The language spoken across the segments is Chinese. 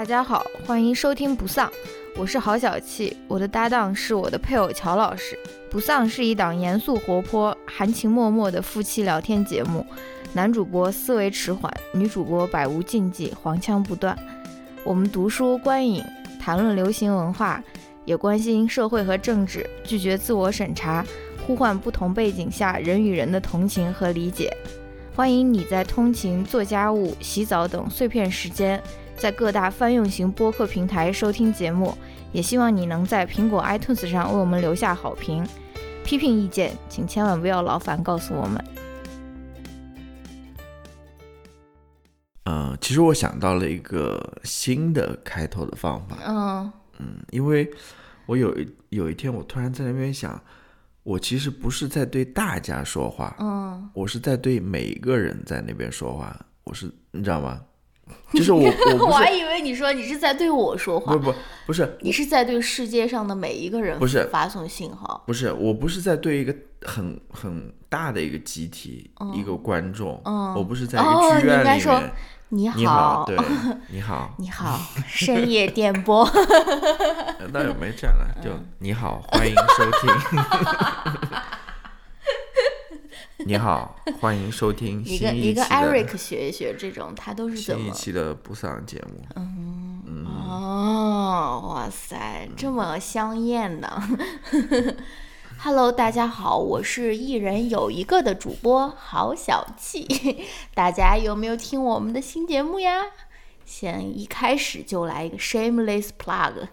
大家好，欢迎收听不丧，我是郝小气，我的搭档是我的配偶乔老师。不丧是一档严肃活泼、含情脉脉的夫妻聊天节目，男主播思维迟缓，女主播百无禁忌，黄腔不断。我们读书观影，谈论流行文化，也关心社会和政治，拒绝自我审查，呼唤不同背景下人与人的同情和理解。欢迎你在通勤、做家务、洗澡等碎片时间，在各大泛用型播客平台收听节目。也希望你能在苹果 iTunes 上为我们留下好评。批评意见，请千万不要劳烦告诉我们。嗯，其实我想到了一个新的开头的方法。嗯嗯，因为我有一有一天，我突然在那边想，我其实不是在对大家说话，嗯，我是在对每一个人在那边说话。我是你知道吗？就是我，我 我还以为你说你是在对我说话不，不不是你是在对世界上的每一个人不是发送信号。不是，我不是在对一个很很大的一个集体，一个观众，嗯我不是在一个剧院里面。应该说你你好，对，你好，你好，深夜电波。那也没这样了，就你好，欢迎收听。你好，欢迎收听 一个一个 Eric 学一学这种，他都是怎新一？期的不丧节目。嗯哦，哇塞，这么香艳呢！Hello，大家好，我是一人有一个的主播郝小气，大家有没有听我们的新节目呀？先一开始就来一个 shameless plug，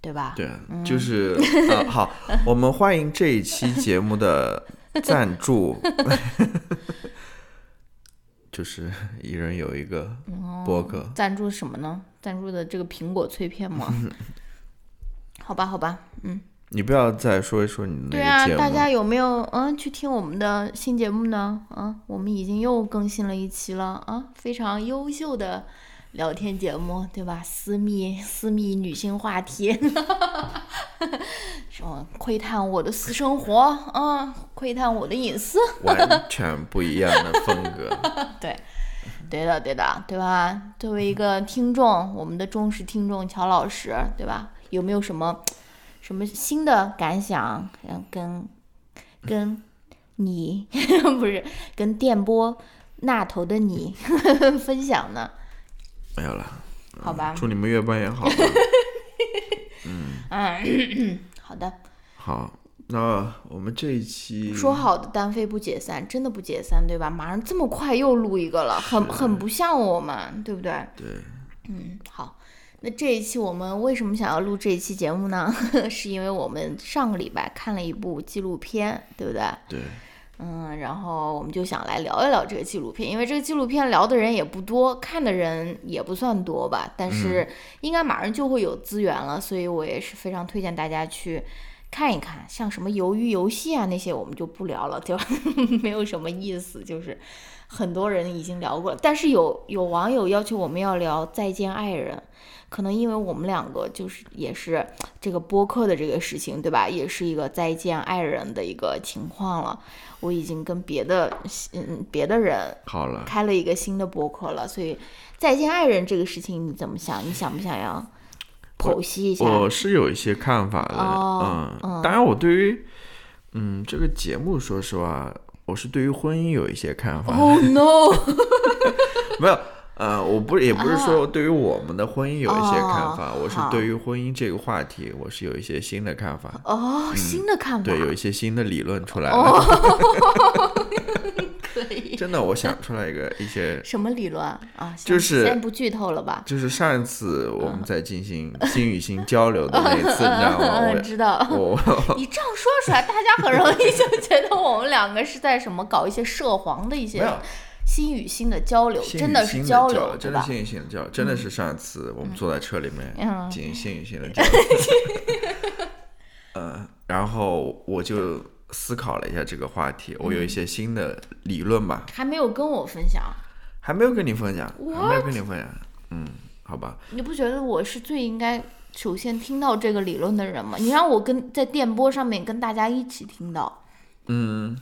对吧？对，就是呃，好，我们欢迎这一期节目的 赞助，就是一人有一个博客。赞助什么呢？赞助的这个苹果脆片吗？好吧，好吧，嗯。你不要再说一说你的节目。大家有没有嗯去听我们的新节目呢？啊，我们已经又更新了一期了啊，非常优秀的聊天节目，对吧？私密私密女性话题，什么窥探我的私生活嗯，窥探我的隐私，完全不一样的风格。对。对的，对的，对吧？作为一个听众，我们的忠实听众乔老师，对吧？有没有什么什么新的感想？嗯，跟跟你不是跟电波那头的你分享呢？没有了，好吧，祝你们越办越好吧。嗯，好的，好，那我们这一期说好的单飞不解散，真的不解散，对吧？马上这么快又录一个了，很很不像我们，对不对？对，嗯，好，那这一期我们为什么想要录这一期节目呢？是因为我们上个礼拜看了一部纪录片，对不对？对，嗯，然后我们就想来聊一聊这个纪录片，因为这个纪录片聊的人也不多，看的人也不算多吧，但是应该马上就会有资源了，所以我也是非常推荐大家去看一看。像什么鱿鱼游戏啊那些，我们就不聊了，对吧？没有什么意思，就是很多人已经聊过了，但是有有网友要求我们要聊《再见爱人》。可能因为我们两个就是也是这个播客的这个事情，对吧？也是一个再见爱人的一个情况了。我已经跟别的嗯别的人好了，开了一个新的播客了，所以再见爱人这个事情你怎么想？你想不想要剖析一下？我是有一些看法的。哦嗯，当然，我对于嗯这个节目，说实话，我是对于婚姻有一些看法。Oh no！没有，呃，我不也不是说对于我们的婚姻有一些看法，哦我是对于婚姻这个话题，我是有一些新的看法。哦，新的看法。对，有一些新的理论出来了。哦，可以。真的，我想出来一个一些，什么理论啊？就是先不剧透了吧？就是上一次我们在进行 心与心交流的那一次，你知道吗？嗯，知道。我我你这样说出来，大家很容易就觉得我们两个是在什么搞一些涉黄的一些没有心与心的交流，真的是交流？真的心与心的交流，真的是上一次我们坐在车里面嗯。进行心与心的交流。呃，然后我就思考了一下这个话题，我有嗯一些新的理论吧，还没有跟我分享，还没有跟你分享，还没有跟你分享。嗯，好吧，你不觉得我是最应该首先听到这个理论的人吗？你让我跟在电波上面跟大家一起听到，嗯，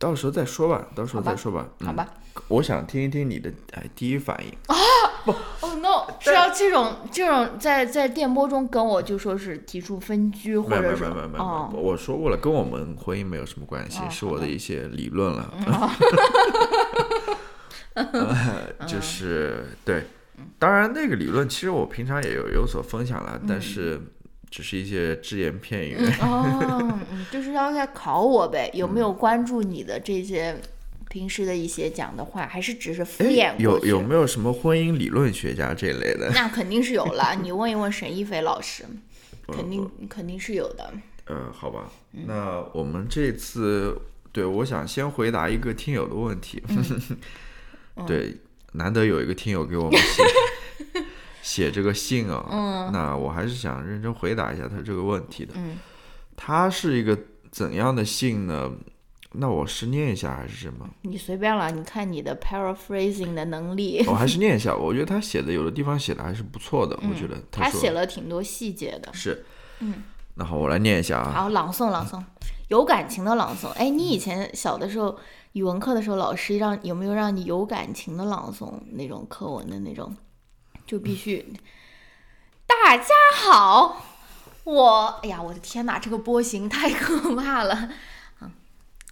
到时候再说吧，到时候再说吧。嗯好吧？我想听一听你的哎第一反应。啊 不哦 no！是要这种这种在在电波中跟我就说是提出分居或没有没者是有没有没有没有，哦我说过了，跟我们婚姻没有什么关系，哦是我的一些理论了。哦 呃就是对，当然那个理论其实我平常也有有所分享了，但是只是一些只言片语。哦，嗯，就是要在考我呗，有嗯没有关注你的这些平时的一些讲的话，还是只是敷哎衍，有有没有什么婚姻理论学家这一类的？那肯定是有了，你问一问沈一菲老师，嗯肯定肯定是有的。呃，好吧，嗯那我们这次对我想先回答一个听友的问题。嗯 对，难得有一个听友给我们写写这个信啊、嗯那我还是想认真回答一下他这个问题的。嗯，他是一个怎样的信呢？那我是念一下还是什么？你随便了，你看你的 paraphrasing 的能力。我还是念一下。我觉得他写的有的地方写的还是不错的。我觉得嗯他写了挺多细节的。是，嗯，那好，我来念一下啊。好，朗诵朗诵，有感情的朗诵。哎，你以前小的时候语文课的时候，老师让有没有让你有感情的朗诵那种课文的那种？就必须。大家好，我哎呀，我的天哪，这个波形太可怕了。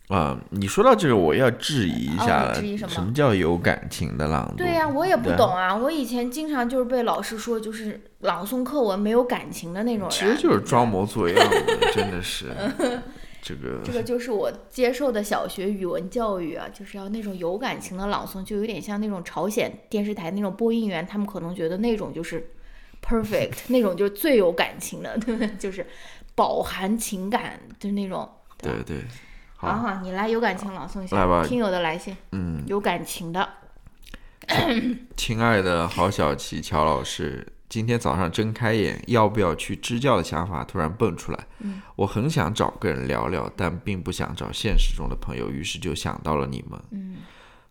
啊、你说到这个，我要质疑一下了。哦质疑什么什么叫有感情的朗读？对呀、我也不懂啊。我以前经常就是被老师说，就是朗诵课文没有感情的那种人。其实就是装模作样的，真的是 这个这个就是我接受的小学语文教育啊，就是要那种有感情的朗诵，就有点像那种朝鲜电视台那种播音员，他们可能觉得那种就是 perfect，那种就是最有感情的，对不对？就是饱含情感的那种。对对，好好，你来有感情朗诵一下来吧听友的来信，嗯，有感情的。亲爱的郝小琪乔老师，今天早上睁开眼，要不要去支教的想法突然蹦出来。嗯我很想找个人聊聊，但并不想找现实中的朋友，于是就想到了你们。嗯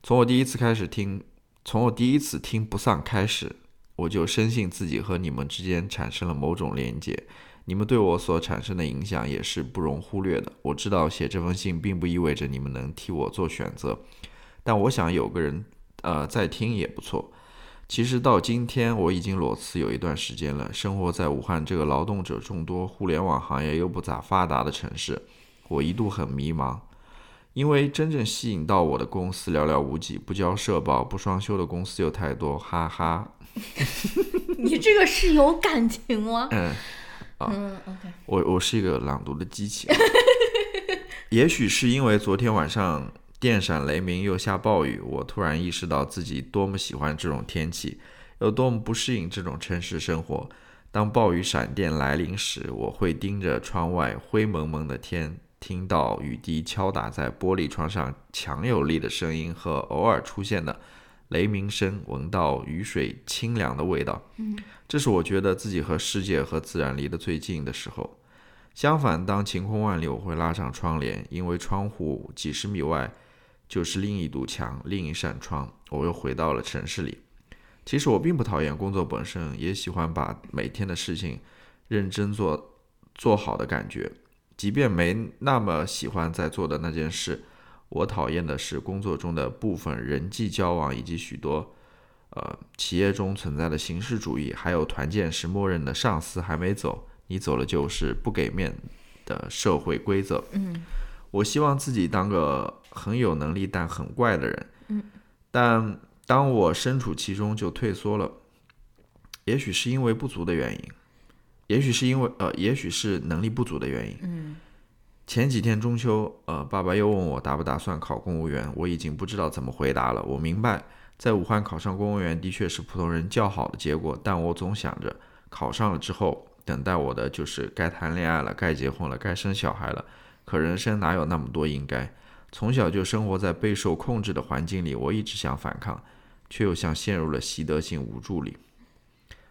从我第一次开始听，从我第一次听不丧开始，我就深信自己和你们之间产生了某种连接。你们对我所产生的影响也是不容忽略的。我知道写这封信并不意味着你们能替我做选择，但我想有个人呃在听也不错。其实到今天我已经裸辞有一段时间了，生活在武汉这个劳动者众多、互联网行业又不咋发达的城市，我一度很迷茫。因为真正吸引到我的公司寥寥无几，不交社保、不双休的公司又太多，哈哈。你这个是有感情吗？嗯，嗯，OK，我我是一个朗读的机器。也许是因为昨天晚上电闪雷鸣又下暴雨，我突然意识到自己多么喜欢这种天气，有多么不适应这种城市生活。当暴雨闪电来临时，我会盯着窗外灰蒙蒙的天，听到雨滴敲打在玻璃窗上强有力的声音和偶尔出现的雷鸣声，闻到雨水清凉的味道。这是我觉得自己和世界和自然离得最近的时候。相反，当晴空万里，我会拉上窗帘，因为窗户几十米外就是另一堵墙、另一扇窗，我又回到了城市里。其实我并不讨厌工作本身，也喜欢把每天的事情认真做做好的感觉。即便没那么喜欢在做的那件事，我讨厌的是工作中的部分人际交往以及许多呃企业中存在的形式主义，还有团建时默认的上司还没走，你走了就是不给面的社会规则。嗯我希望自己当个很有能力但很怪的人。嗯，但当我身处其中就退缩了，也许是因为不足的原因，也许是因为呃，也许是能力不足的原因。嗯前几天中秋，呃，爸爸又问我打不打算考公务员，我已经不知道怎么回答了。我明白，在武汉考上公务员的确是普通人较好的结果，但我总想着考上了之后，等待我的就是该谈恋爱了，该结婚了，该生小孩了。可人生哪有那么多应该？从小就生活在备受控制的环境里，我一直想反抗，却又像陷入了习得性无助里。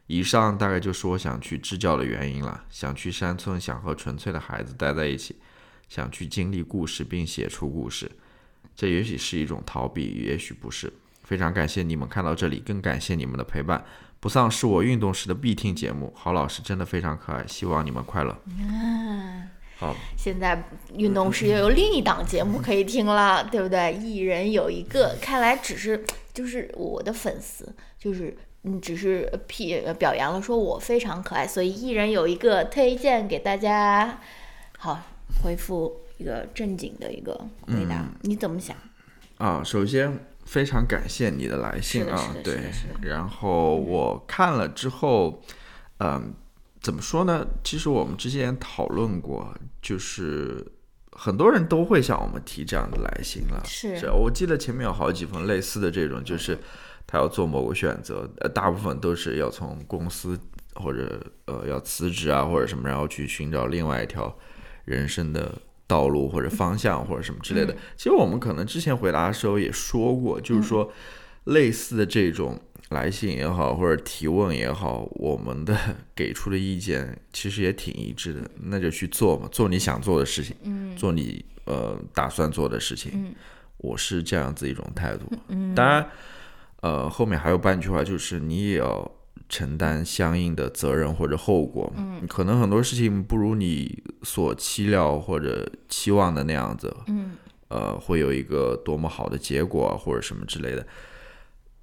以上大概就是我想去支教的原因了。想去山村，想和纯粹的孩子待在一起，想去经历故事并写出故事。这也许是一种逃避，也许不是。非常感谢你们看到这里，更感谢你们的陪伴。不丧是我运动时的必听节目，好老师真的非常可爱，希望你们快乐。好，现在运动时又有另一档节目可以听了，对不对？一人有一个，看来只是就是我的粉丝，就是嗯，只是批表扬了，说我非常可爱，所以一人有一个推荐给大家。好，回复一个正经的一个回答，你怎么想？啊，首先非常感谢你的来信啊，对，然后我看了之后，嗯，怎么说呢？其实我们之前讨论过，就是很多人都会向我们提这样的来信了。是，我记得前面有好几封类似的这种，就是他要做某个选择，呃，大部分都是要从公司或者呃要辞职啊或者什么，然后去寻找另外一条人生的。道路或者方向或者什么之类的，其实我们可能之前回答的时候也说过，就是说类似的这种来信也好，或者提问也好，我们的 给出的意见其实也挺一致的，那就去做嘛，做你想做的事情，做你呃打算做的事情，我是这样子一种态度。当然，呃，后面还有半句话，就是你也要。承担相应的责任或者后果，嗯，可能很多事情不如你所期料或者期望的那样子，嗯，呃，会有一个多么好的结果或者什么之类的。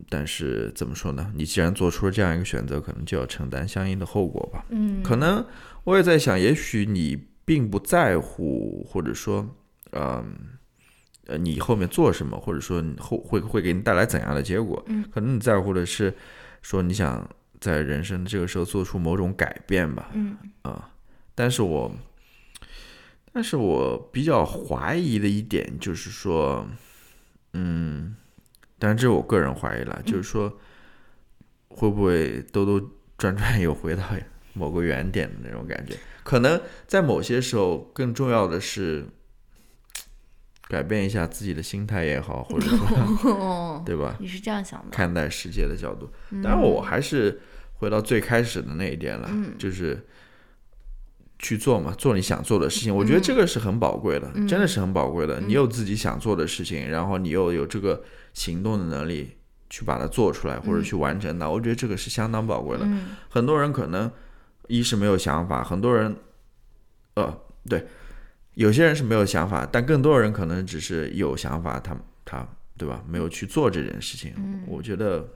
但是怎么说呢？你既然做出了这样一个选择，可能就要承担相应的后果吧。嗯，可能我也在想，也许你并不在乎，或者说，嗯，呃，你后面做什么，或者说你后会会给你带来怎样的结果？嗯，可能你在乎的是说你想。在人生这个时候做出某种改变吧，嗯啊，但是我，但是我比较怀疑的一点就是说，嗯，当然这是我个人怀疑了，就是说，会不会兜兜转转又回到某个原点的那种感觉？可能在某些时候，更重要的是改变一下自己的心态也好，或者说，对吧？你是这样想的？看待世界的角度，当然我还是。回到最开始的那一点了，就是去做嘛，做你想做的事情。我觉得这个是很宝贵的，真的是很宝贵的。你有自己想做的事情，然后你又有这个行动的能力去把它做出来或者去完成的，我觉得这个是相当宝贵的。很多人可能一是没有想法，很多人，呃，对，有些人是没有想法，但更多的人可能只是有想法，他他对吧？没有去做这件事情。我觉得。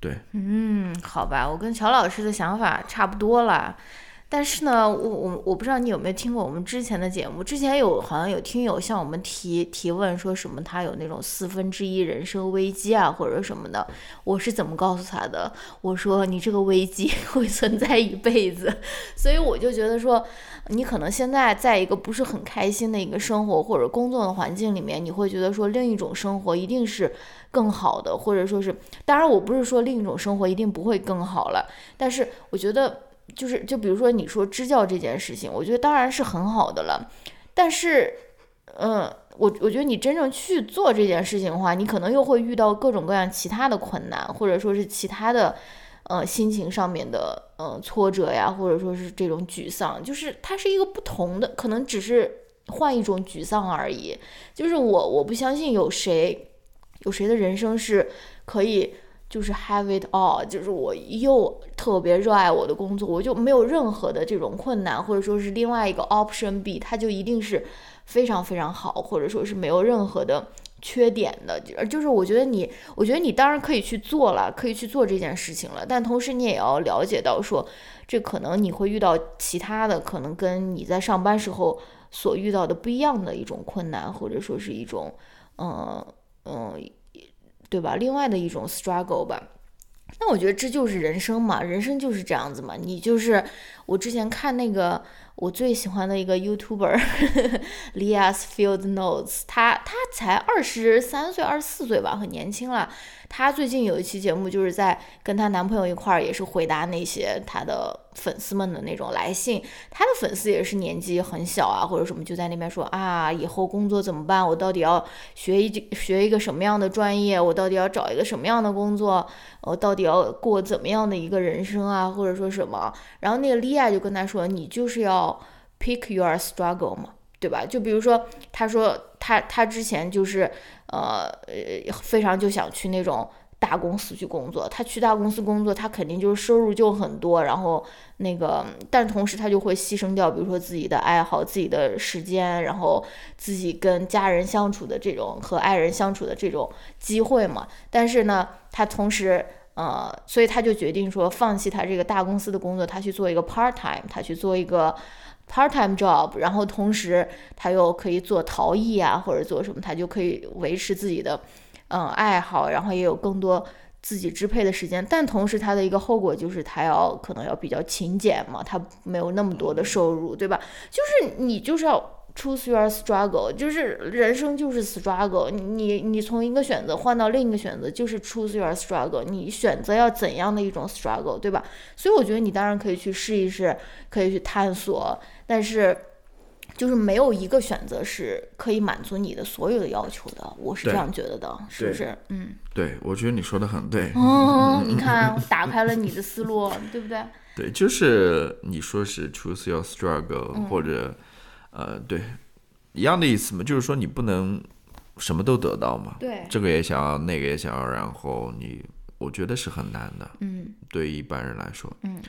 对，嗯，好吧，我跟乔老师的想法差不多了，但是呢，我我我不知道你有没有听过我们之前的节目，之前有好像有听友向我们提提问，说什么他有那种四分之一人生危机啊，或者什么的，我是怎么告诉他的？我说你这个危机 会存在一辈子，所以我就觉得说，你可能现在在一个不是很开心的一个生活或者工作的环境里面，你会觉得说另一种生活一定是。更好的，或者说是，当然我不是说另一种生活一定不会更好了，但是我觉得就是，就比如说你说支教这件事情，我觉得当然是很好的了，但是，嗯，我我觉得你真正去做这件事情的话，你可能又会遇到各种各样其他的困难，或者说是其他的，呃，心情上面的，呃，挫折呀，或者说是这种沮丧，就是它是一个不同的，可能只是换一种沮丧而已，就是我我不相信有谁。有谁的人生是可以就是 have it all，就是我又特别热爱我的工作，我就没有任何的这种困难，或者说是另外一个 option B，它就一定是非常非常好，或者说是没有任何的缺点的。就是我觉得你，我觉得你当然可以去做了，可以去做这件事情了，但同时你也要了解到说，这可能你会遇到其他的，可能跟你在上班时候所遇到的不一样的一种困难，或者说是一种，嗯。嗯，对吧？另外的一种 struggle 吧。那我觉得这就是人生嘛，人生就是这样子嘛。你就是我之前看那个我最喜欢的一个 YouTuber Lias Field Notes，他他才二十三岁、二十四岁吧，很年轻了。她最近有一期节目，就是在跟她男朋友一块儿，也是回答那些她的粉丝们的那种来信。她的粉丝也是年纪很小啊，或者什么，就在那边说啊，以后工作怎么办？我到底要学一学一个什么样的专业？我到底要找一个什么样的工作？我到底要过怎么样的一个人生啊？或者说什么？然后那个莉亚就跟他说，你就是要 pick your struggle 嘛，对吧？就比如说，他说他他之前就是。呃呃，非常就想去那种大公司去工作。他去大公司工作，他肯定就是收入就很多，然后那个，但同时他就会牺牲掉，比如说自己的爱好、自己的时间，然后自己跟家人相处的这种和爱人相处的这种机会嘛。但是呢，他同时呃，所以他就决定说放弃他这个大公司的工作，他去做一个 part time，他去做一个 part time job，然后同时他又可以做陶艺啊，或者做什么，他就可以维持自己的嗯爱好，然后也有更多自己支配的时间。但同时他的一个后果就是他要可能要比较勤俭嘛，他没有那么多的收入，对吧？就是你就是要。Choose your struggle，就是人生就是 struggle。你你从一个选择换到另一个选择，就是 choose your struggle。你选择要怎样的一种 struggle，对吧？所以我觉得你当然可以去试一试，可以去探索，但是就是没有一个选择是可以满足你的所有的要求的。我是这样觉得的，是不是？嗯，对，我觉得你说的很对。哦，你看，打开了你的思路，对不对？对，就是你说是 choose your struggle，或者。呃，对，一样的意思嘛，就是说你不能什么都得到嘛。对，这个也想要，那个也想要，然后你，我觉得是很难的。嗯，对一般人来说。嗯。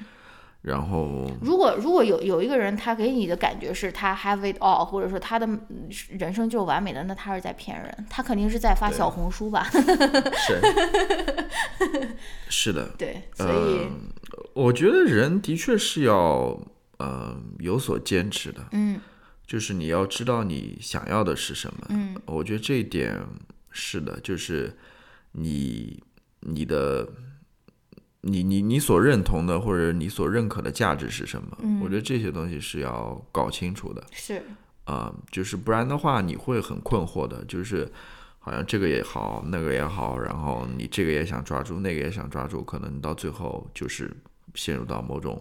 然后，如果如果有有一个人，他给你的感觉是他 have it all，或者说他的人生就是完美的，那他是在骗人，他肯定是在发小红书吧？是。是的。对，所以我觉得人的确是要呃有所坚持的。嗯。就是你要知道你想要的是什么，嗯，我觉得这一点是的，就是你你的你你你所认同的或者你所认可的价值是什么？嗯，我觉得这些东西是要搞清楚的。是啊，就是不然的话你会很困惑的，就是好像这个也好，那个也好，然后你这个也想抓住，那个也想抓住，可能你到最后就是陷入到某种。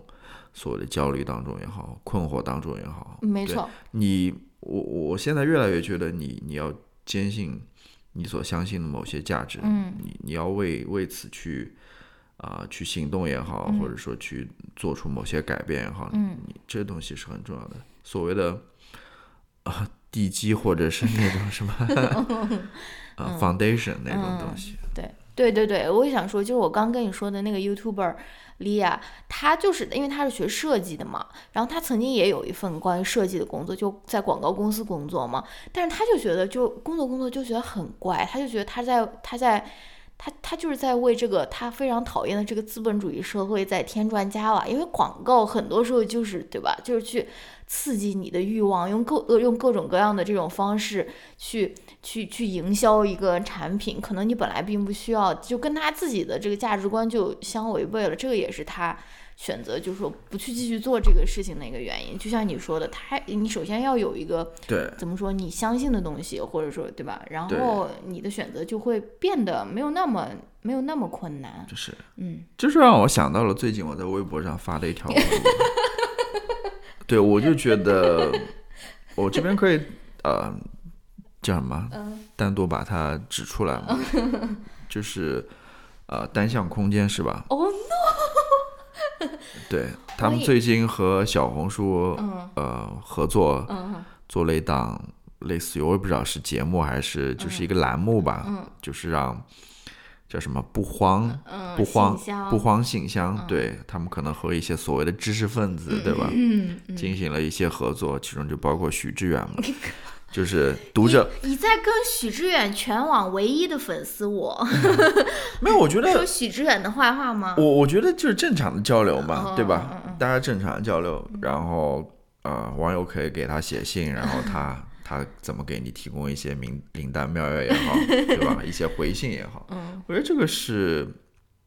所谓的焦虑当中也好，困惑当中也好，没错。你我我现在越来越觉得你你要坚信你所相信的某些价值，嗯，你你要为为此去啊去行动也好，或者说去做出某些改变也好，嗯，你这东西是很重要的。所谓的啊地基或者是那种什么 啊 foundation 那种东西，对对对，我也想说，就是我刚跟你说的那个 YouTuber。莉亚，她就是因为她是学设计的嘛，然后她曾经也有一份关于设计的工作，就在广告公司工作嘛。但是她就觉得，就工作工作就觉得很怪，她就觉得她在她在她她就是在为这个她非常讨厌的这个资本主义社会在添砖加瓦。因为广告很多时候就是对吧，就是去刺激你的欲望，用各用各种各样的这种方式去。去去营销一个产品，可能你本来并不需要，就跟他自己的这个价值观就相违背了。这个也是他选择，就是说不去继续做这个事情的一个原因。就像你说的，他你首先要有一个对怎么说你相信的东西，或者说对吧？然后你的选择就会变得没有那么没有那么困难。就是嗯，就是让我想到了最近我在微博上发的一条，对我就觉得我这边可以呃。叫什么？单独把它指出来嘛，就是呃单向空间是吧？Oh no！对他们最近和小红书呃合作，做了一档类似于我也不知道是节目还是就是一个栏目吧，就是让叫什么不慌不慌不慌信箱，对他们可能和一些所谓的知识分子对吧，进行了一些合作，其中就包括许志远嘛。就是读者，你在跟许知远全网唯一的粉丝，我 没有，我觉得 说许知远的坏话吗？我我觉得就是正常的交流嘛，对吧？大家正常交流，然后呃，网友可以给他写信，然后他 他怎么给你提供一些名灵丹妙药也好，对吧？一些回信也好，嗯，我觉得这个是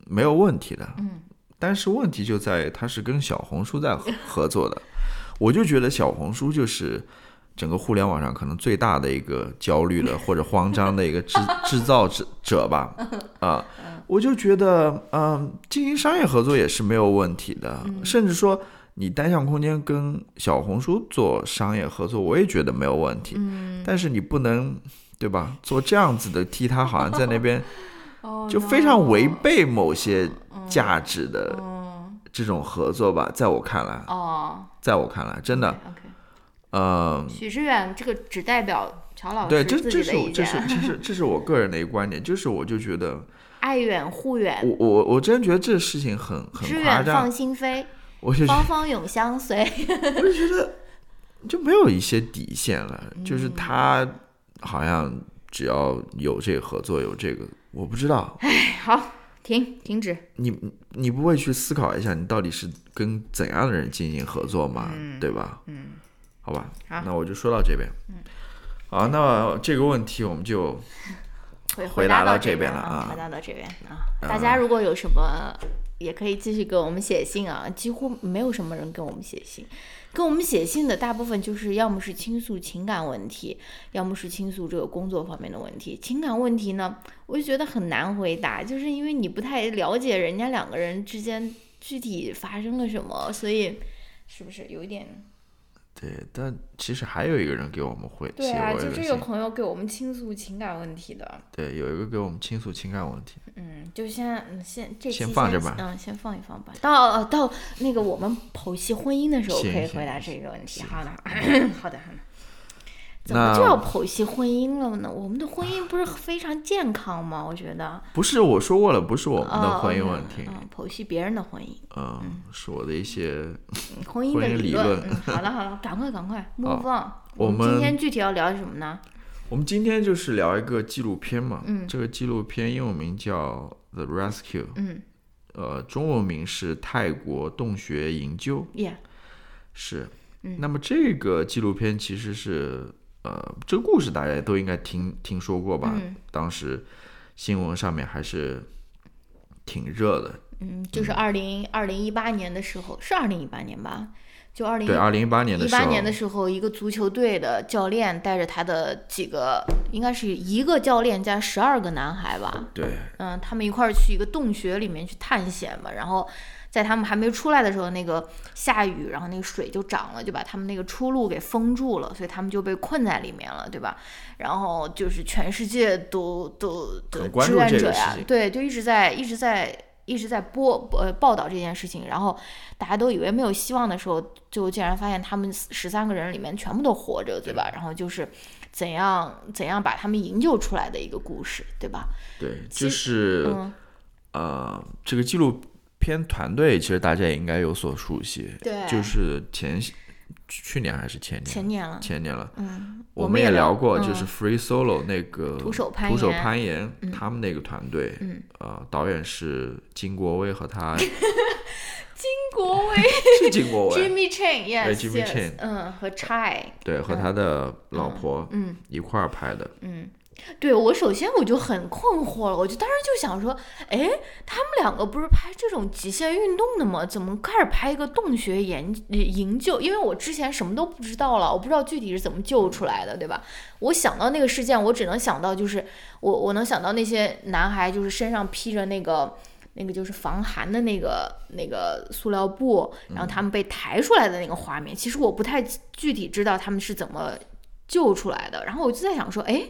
没有问题的，嗯，但是问题就在于他是跟小红书在合作的，我就觉得小红书就是。整个互联网上可能最大的一个焦虑的或者慌张的一个制 制造者者吧，啊，我就觉得，嗯，进行商业合作也是没有问题的，甚至说你单向空间跟小红书做商业合作，我也觉得没有问题，但是你不能，对吧？做这样子的替他好像在那边，就非常违背某些价值的这种合作吧，在我看来，哦，在我看来，真的。呃，许志远这个只代表乔老师对，这这是这是这是这是我个人的一个观点，就是我就觉得 爱远护远，我我我真觉得这事情很很夸张，放心飞，我就芳芳永相随，我就觉得就没有一些底线了，就是他好像只要有这个合作有这个，我不知道，哎，好。停，停止。你你不会去思考一下，你到底是跟怎样的人进行合作吗？对吧？嗯，好吧，好那我就说到这边。嗯，好，那这个问题我们就回回答到这边边了啊回答到这边啊。大家如果有什么，也可以继续给我们写信啊。几乎没有什么人给我们写信，跟我们写信的大部分就是要么是倾诉情感问题，要么是倾诉这个工作方面的问题。情感问题呢，我就觉得很难回答，就是因为你不太了解人家两个人之间具体发生了什么，所以是不是有一点？对，但其实还有一个人给我们回写对啊，就这个朋友给我们倾诉情感问题的。对，有一个给我们倾诉情感问题。嗯，就先嗯先这期先放着吧嗯，先放一放吧。到呃到那个我们剖析婚姻的时候，可以回答这个问题。好的，好的，好的。怎么就要剖析婚姻了呢？我们的婚姻不是非常健康吗？我觉得。不是我说过了，不是我们的哦婚姻问题，嗯，剖析别人的婚姻，嗯，是我的一些嗯婚姻的理论。嗯，好了好了，赶快赶快，move on。我们今天具体要聊什么呢？我们今天就是聊一个纪录片嘛，嗯这个纪录片英文名叫《The Rescue》，嗯呃，中文名是泰国洞穴营救，，yeah，是。嗯那么这个纪录片其实是，呃，这个故事大家都应该听听说过吧？嗯当时新闻上面还是挺热的。嗯，就是二零二零一八年的时候，是二零一八年吧？就二零对，二零一八年的时候，一八年的时候，一个足球队的教练带着他的几个，应该是一个教练加十二个男孩吧，对嗯，他们一块儿去一个洞穴里面去探险嘛，然后在他们还没出来的时候，那个下雨，然后那个水就涨了，就把他们那个出路给封住了，所以他们就被困在里面了，对吧？然后就是全世界都都的志愿者呀对，就一直在一直在。一直在播呃报道这件事情，然后大家都以为没有希望的时候，就竟然发现他们十三个人里面全部都活着，对吧？然后就是怎样怎样把他们营救出来的一个故事，对吧？对，就是、嗯，呃，这个纪录片团队其实大家也应该有所熟悉，对就是前去年还是前年？前年了，前年了。嗯，我们也聊过，就嗯是 Free Solo 那个徒手攀徒手岩攀岩，嗯他们那个团队，嗯，呃，导演是金国威和他 金国威 是金国威，Jimmy Chan，yes，对 Jimmy Chan 嗯，和 Chai，对，和他的老婆嗯一块儿拍的，嗯，对我首先我就很困惑了，我就当时就想说，哎，他们两个不是拍这种极限运动的吗？怎么开始拍一个洞穴研营救？因为我之前什么都不知道了，我不知道具体是怎么救出来的，对吧？我想到那个事件，我只能想到就是我我能想到那些男孩就是身上披着那个。那个就是防寒的那个那个塑料布，然后他们被抬出来的那个画面，其实我不太具体知道他们是怎么救出来的。然后我就在想说，哎，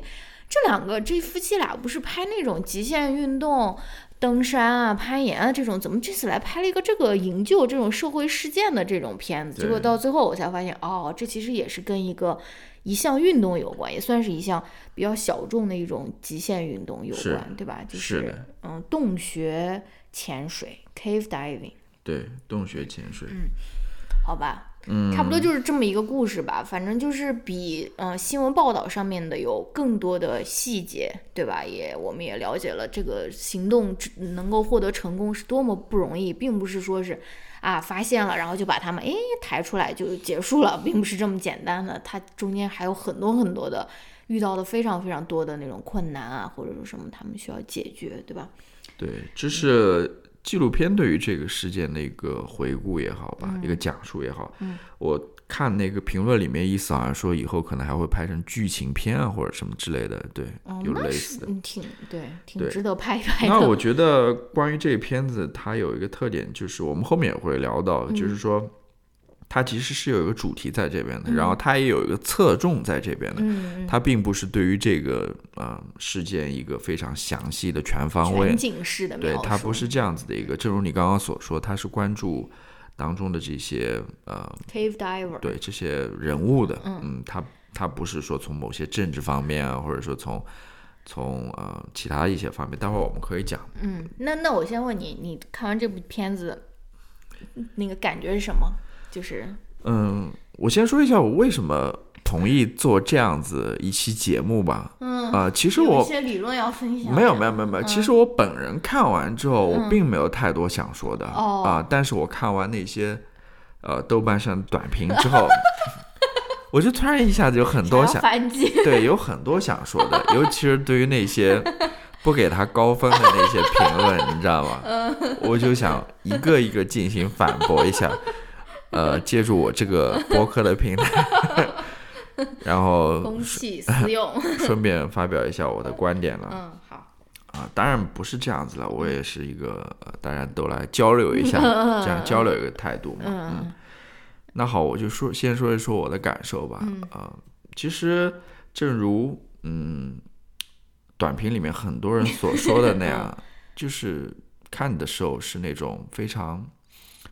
这两个这夫妻俩不是拍那种极限运动、登山啊、攀岩啊这种，怎么这次来拍了一个这个营救这种社会事件的这种片子？结果到最后我才发现，哦，这其实也是跟一个一项运动有关，也算是一项比较小众的一种极限运动有关，对吧？就是的嗯，洞穴潜水 （cave diving）。对，洞穴潜水，嗯好吧，嗯，差不多就是这么一个故事吧。反正就是比嗯、呃新闻报道上面的有更多的细节，对吧？也我们也了解了这个行动能够获得成功是多么不容易，并不是说是啊发现了然后就把他们诶抬出来就结束了，并不是这么简单的。它中间还有很多很多的遇到的非常非常多的那种困难啊，或者说什么他们需要解决，对吧？对，这是纪录片对于这个事件的一个回顾也好吧，一个讲述也好。嗯我看那个评论里面意思好像说以后可能还会拍成剧情片啊或者什么之类的，对，哦，有类似的。挺对，挺值得拍一拍的。那我觉得关于这个片子，它有一个特点，就是我们后面也会聊到，就是说它其实是有一个主题在这边的，然后它也有一个侧重在这边的。嗯，嗯它并不是对于这个呃事件一个非常详细的全方位全，景式的对，它不是这样子的一个。正如你刚刚所说，它是关注当中的这些呃 cave diver，对这些人物的，嗯，它它不是说从某些政治方面啊，或者说从从呃其他一些方面，待会儿我们可以讲。嗯，那那我先问你，你看完这部片子，那个感觉是什么？就是嗯，我先说一下我为什么同意做这样子一期节目吧。嗯啊、其实有一我些理论要分享。没有没有没有没有，其实我本人看完之后，我嗯并没有太多想说的啊、哦但是我看完那些呃豆瓣上的短评之后，我就突然一下子有很多想想反击。对，有很多想说的，尤其是对于那些不给他高分的那些评论，你知道吗？我就想一个一个进行反驳一下，呃，借助我这个博客的平台，然后公器私用。顺便发表一下我的观点了。嗯，好。啊，当然不是这样子了，我也是一个、呃、大家都来交流一下，这样交流一个态度嘛。嗯那好，我就说先说一说我的感受吧。嗯啊、其实正如嗯短评里面很多人所说的那样，就是看的时候是那种非常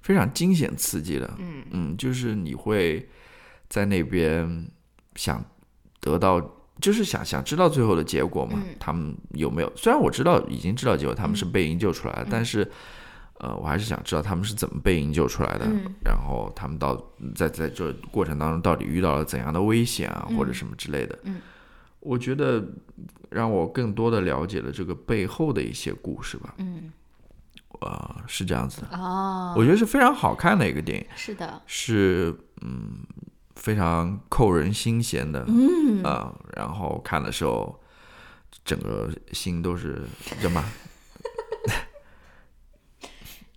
非常惊险刺激的。嗯嗯，就是你会在那边想得到，就是想想知道最后的结果嘛，嗯他们有没有？虽然我知道已经知道结果，他们是嗯被营救出来的，但是呃，我还是想知道他们是怎么被营救出来的，嗯然后他们到在在这过程当中到底遇到了怎样的危险啊，或者什么之类的。嗯我觉得让我更多的了解了这个背后的一些故事吧，嗯。呃，是这样子的。哦，我觉得是非常好看的一个电影。是的。是嗯非常扣人心弦的，嗯啊、然后看的时候，整个心都是什么？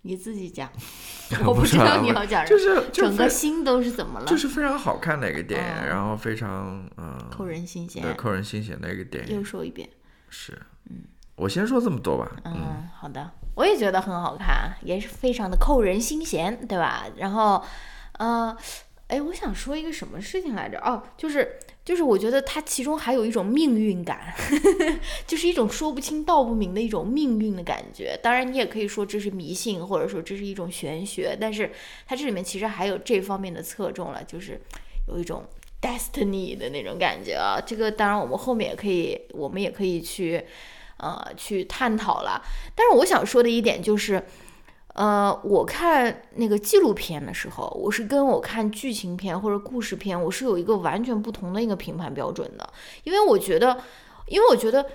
你自己讲，我我不知道你要讲什么。就是整个心都是怎么了？就是非常好看的一个电影，哦然后非常嗯、扣人心弦。对扣人心弦的一个电影又。说一遍。是，我先说这么多吧，嗯，好的，我也觉得很好看，也是非常的扣人心弦，对吧？然后，呃，哎，我想说一个什么事情来着？哦，就是就是，我觉得它其中还有一种命运感，就是一种说不清道不明的一种命运的感觉。当然，你也可以说这是迷信，或者说这是一种玄学，但是它这里面其实还有这方面的侧重了，就是有一种 destiny 的那种感觉啊。这个当然我们后面也可以，我们也可以去。呃，去探讨了。但是我想说的一点就是，呃，我看那个纪录片的时候，我是跟我看剧情片或者故事片，我是有一个完全不同的一个评判标准的。因为我觉得，因为我觉得，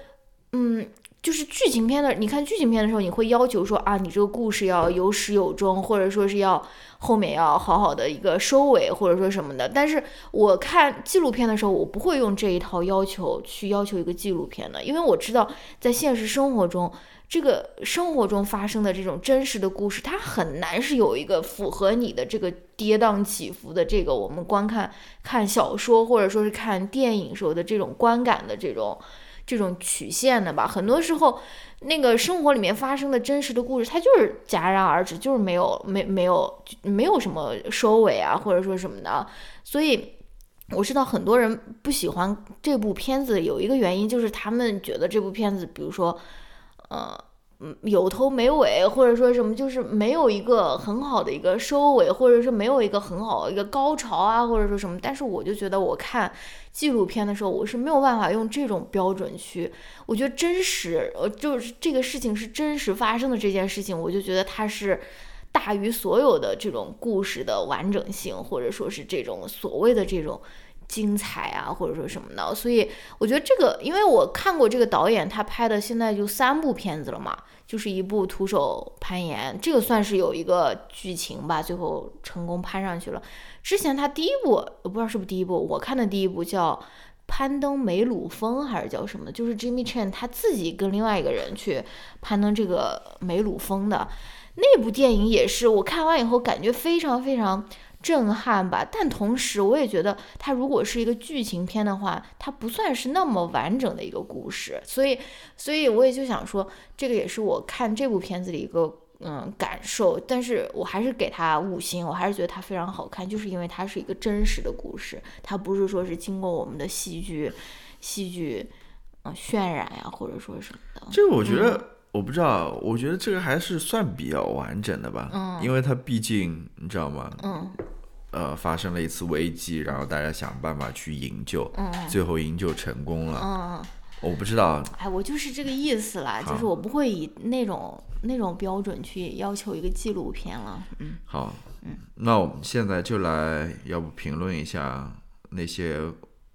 嗯，就是剧情片的，你看剧情片的时候，你会要求说啊，你这个故事要有始有终，或者说是要后面要好好的一个收尾，或者说什么的。但是我看纪录片的时候，我不会用这一套要求去要求一个纪录片的，因为我知道在现实生活中，这个生活中发生的这种真实的故事，它很难是有一个符合你的这个跌宕起伏的这个我们观看看小说或者说是看电影时候的这种观感的这种。这种曲线的吧，很多时候，那个生活里面发生的真实的故事，它就是戛然而止，就是没有没没有没有什么收尾啊，或者说什么的。所以我知道很多人不喜欢这部片子，有一个原因就是他们觉得这部片子，比如说，呃。嗯，有头没尾，或者说什么，就是没有一个很好的一个收尾，或者是没有一个很好的一个高潮啊，或者说什么。但是我就觉得，我看纪录片的时候，我是没有办法用这种标准去。我觉得真实，呃，就是这个事情是真实发生的这件事情，我就觉得它是大于所有的这种故事的完整性，或者说是这种所谓的这种。精彩啊，或者说什么的，所以我觉得这个，因为我看过这个导演他拍的，现在就三部片子了嘛，就是一部徒手攀岩，这个算是有一个剧情吧，最后成功攀上去了。之前他第一部，我不知道是不是第一部，我看的第一部叫《攀登梅鲁峰》还是叫什么，就是 Jimmy Chan 他自己跟另外一个人去攀登这个梅鲁峰的那部电影，也是我看完以后感觉非常非常。震撼吧，但同时我也觉得它如果是一个剧情片的话，它不算是那么完整的一个故事，所以，所以我也就想说，这个也是我看这部片子的一个嗯感受，但是我还是给它五星，我还是觉得它非常好看，就是因为它是一个真实的故事，它不是说是经过我们的戏剧戏剧嗯渲染呀，或者说什么的。这个我觉得、我不知道，我觉得这个还是算比较完整的吧，嗯因为它毕竟你知道吗？嗯呃，发生了一次危机，然后大家想办法去营救，嗯最后营救成功了。嗯，我不知道，哎，我就是这个意思啦，就是我不会以那种那种标准去要求一个纪录片了。嗯好，嗯那我们现在就来，要不评论一下那些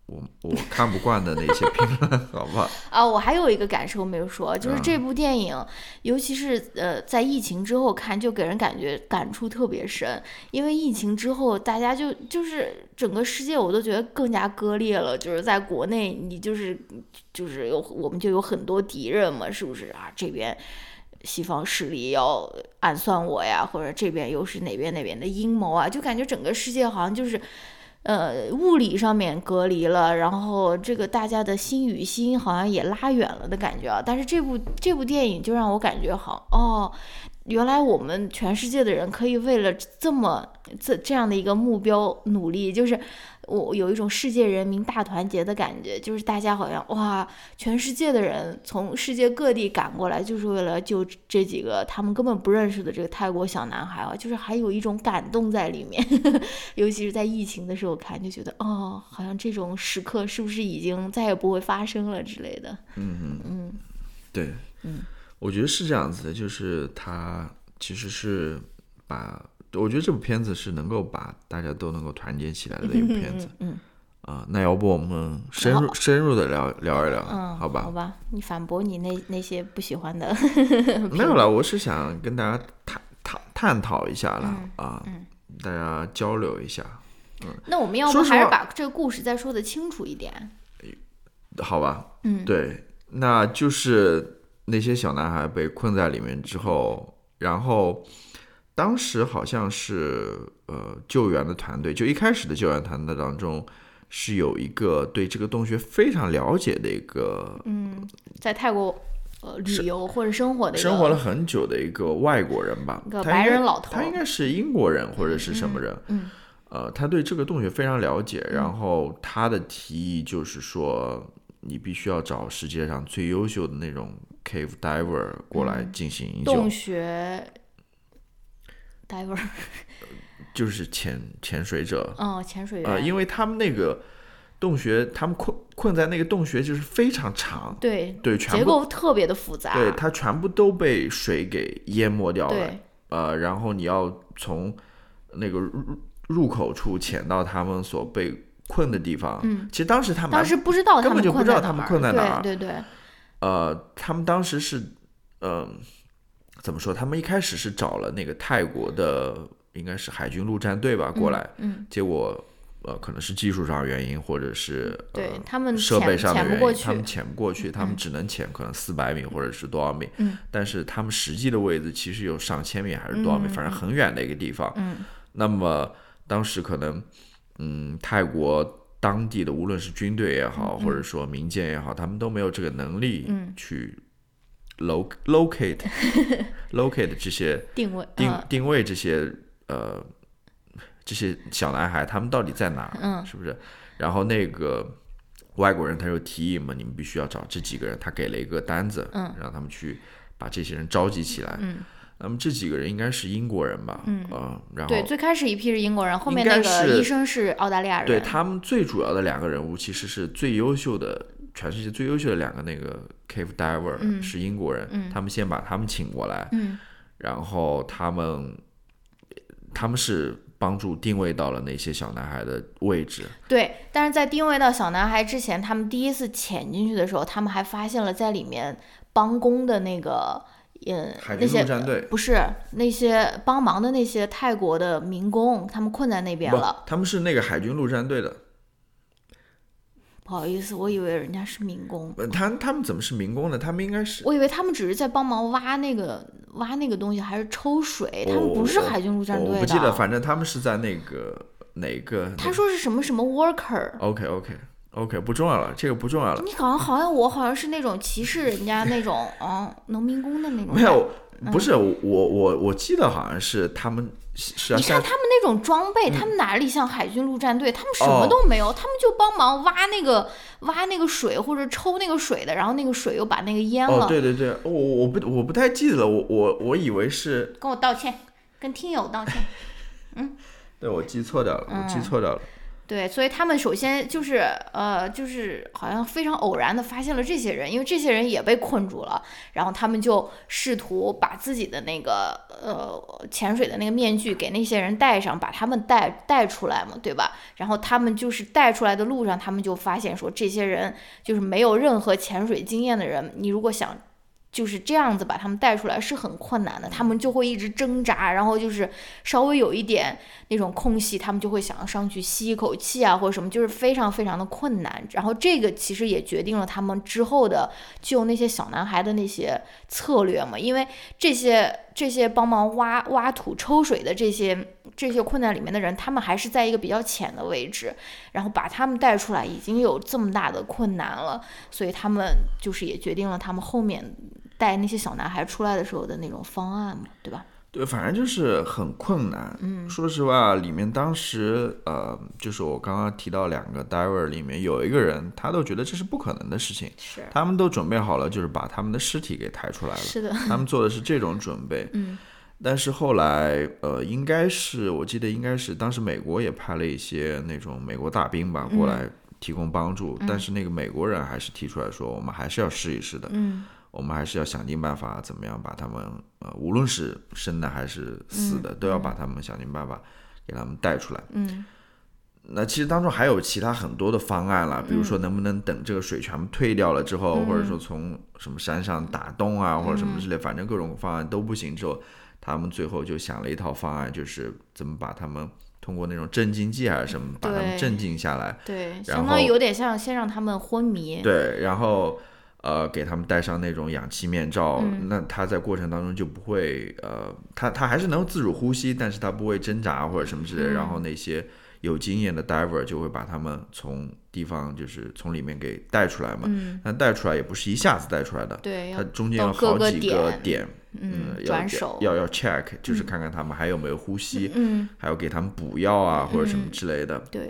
我我看不惯的那些评论，好不好？啊，我还有一个感受没有说，就是啊这部电影，尤其是呃，在疫情之后看，就给人感觉感触特别深。因为疫情之后，大家就就是整个世界，我都觉得更加割裂了。就是在国内，你就是就是有我们就有很多敌人嘛，是不是啊？这边西方势力要暗算我呀，或者这边又是哪边哪边的阴谋啊，就感觉整个世界好像就是。呃，物理上面隔离了，然后这个大家的心与心好像也拉远了的感觉啊。但是这部这部电影就让我感觉好哦，原来我们全世界的人可以为了这么这这样的一个目标努力，就是我有一种世界人民大团结的感觉，就是大家好像哇，全世界的人从世界各地赶过来，就是为了救这几个他们根本不认识的这个泰国小男孩啊，就是还有一种感动在里面，尤其是在疫情的时候看，就觉得哦，好像这种时刻是不是已经再也不会发生了之类的。嗯嗯。对，嗯，我觉得是这样子的，就是他其实是把，我觉得这部片子是能够把大家都能够团结起来的一部片子嗯啊、那要不我们深入深入的聊聊一聊，嗯，好吧？好吧，你反驳你那那些不喜欢的。没有了，我是想跟大家探探探讨一下了，嗯啊，嗯大家交流一下，嗯那我们要不还是把这个故事再说的清楚一点？好吧？嗯，对，那就是那些小男孩被困在里面之后，然后当时好像是呃救援的团队，就一开始的救援团队当中是有一个对这个洞穴非常了解的一个嗯，在泰国呃旅游或者生活的一个生活了很久的一个外国人吧一，个白人老头他应该是英国人或者是什么人，嗯呃，他对这个洞穴非常了解，然后他的提议就是说，你必须要找世界上最优秀的那种 cave diver 过来进行营救，洞穴 diver，就是潜潜水者，嗯，潜水员，呃，因为他们那个洞穴，他们困困在那个洞穴就是非常长，对，对，全结部构特别的复杂，对，它全部都被水给淹没掉了，呃，然后你要从那个入入口处潜到他们所被困的地方。嗯，其实当时他们当时不知道他们根本就不知道他们困在哪儿对对对，呃，他们当时是，嗯、怎么说？他们一开始是找了那个泰国的，应该是海军陆战队吧过来，嗯，结果呃，可能是技术上原因，或者是呃对他们设备上的原因，他们潜不过去，他们嗯。只能潜可能四百米或者是多少米，嗯。但是他们实际的位置其实有上千米还是多少米，嗯反正很远的一个地方。嗯。那么当时可能，嗯，泰国当地的无论是军队也好，嗯。或者说民间也好，他们都没有这个能力嗯。去 lo locate locate 这些定位，定嗯定位这些呃这些小男孩他们到底在哪儿，嗯是不是？然后那个外国人他就提议嘛，你们必须要找这几个人，他给了一个单子，嗯让他们去把这些人召集起来。嗯，那么这几个人应该是英国人吧？嗯呃，然后对，最开始一批是英国人，后面那个医生是澳大利亚人，对他们最主要的两个人物，其实是最优秀的，全世界最优秀的两个那个 cave diver、嗯是英国人，嗯他们先把他们请过来，嗯然后他们他们是帮助定位到了那些小男孩的位置，对，但是在定位到小男孩之前，他们第一次潜进去的时候，他们还发现了在里面帮工的那个，嗯，海军那些陆战队。不是那些帮忙的那些泰国的民工，他们困在那边了。，他们是那个海军陆战队的。不好意思，我以为人家是民工，呃他他们怎么是民工呢？他们应该是我以为他们只是在帮忙挖那个挖那个东西，还是抽水，他们不是海军陆战队的。我不记得，反正他们是在那个哪个。他说是什么什么 worker。OK OK OK 不重要了，这个不重要了。你好像好像我好像是那种歧视人家那种嗯农民工的那种。没有，不是我我我记得好像是他们是啊你看他们那种装嗯备，他们哪里像海军陆战队？他们什么都没有，他们就帮忙挖那个挖那个水或者抽那个水的，然后那个水又把那个淹了。哦，对对对，我我不我不太记得了，我我我以为是跟我道歉，跟听友道歉。嗯 对我记错掉了，我记嗯错掉了。对，所以他们首先就是呃，就是好像非常偶然的发现了这些人，因为这些人也被困住了，然后他们就试图把自己的那个呃潜水的那个面具给那些人戴上，把他们带带出来嘛，对吧？然后他们就是带出来的路上，他们就发现说，这些人就是没有任何潜水经验的人，你如果想。就是这样子把他们带出来是很困难的，他们就会一直挣扎，然后就是稍微有一点那种空隙，他们就会想要上去吸一口气啊，或者什么，就是非常非常的困难。然后这个其实也决定了他们之后的救那些小男孩的那些策略嘛，因为这些这些帮忙挖挖土抽水的这些这些困难里面的人，他们还是在一个比较浅的位置，然后把他们带出来已经有这么大的困难了，所以他们就是也决定了他们后面。带那些小男孩出来的时候的那种方案嘛，对吧？对，反正就是很困难。嗯，说实话，里面当时呃，就是我刚刚提到两个 diver 里面有一个人，他都觉得这是不可能的事情。是，他们都准备好了，就是把他们的尸体给抬出来了。是的，他们做的是这种准备。嗯，但是后来呃，应该是我记得应该是当时美国也派了一些那种美国大兵吧过来提供帮助，但是那个美国人还是提出来说，我们还是要试一试的。嗯。我们还是要想尽办法，怎么样把他们，呃，无论是生的还是死的，都要把他们想尽办法给他们带出来。嗯，那其实当中还有其他很多的方案了，比如说能不能等这个水全部退掉了之后，或者说从什么山上打洞啊，或者什么之类，反正各种方案都不行之后，他们最后就想了一套方案，就是怎么把他们通过那种镇静剂还是什么把他们镇静下来。对，相当于有点像先让他们昏迷。对，然后。呃，给他们戴上那种氧气面罩，那他在过程当中就不会，呃，他他还是能自主呼吸，但是他不会挣扎或者什么之类。然后那些有经验的 diver 就会把他们从地方就是从里面给带出来嘛。但带出来也不是一下子带出来的，对，它中间有好几个点，嗯，要要要 check，就是看看他们还有没有呼吸，嗯，还要给他们补药啊或者什么之类的，对。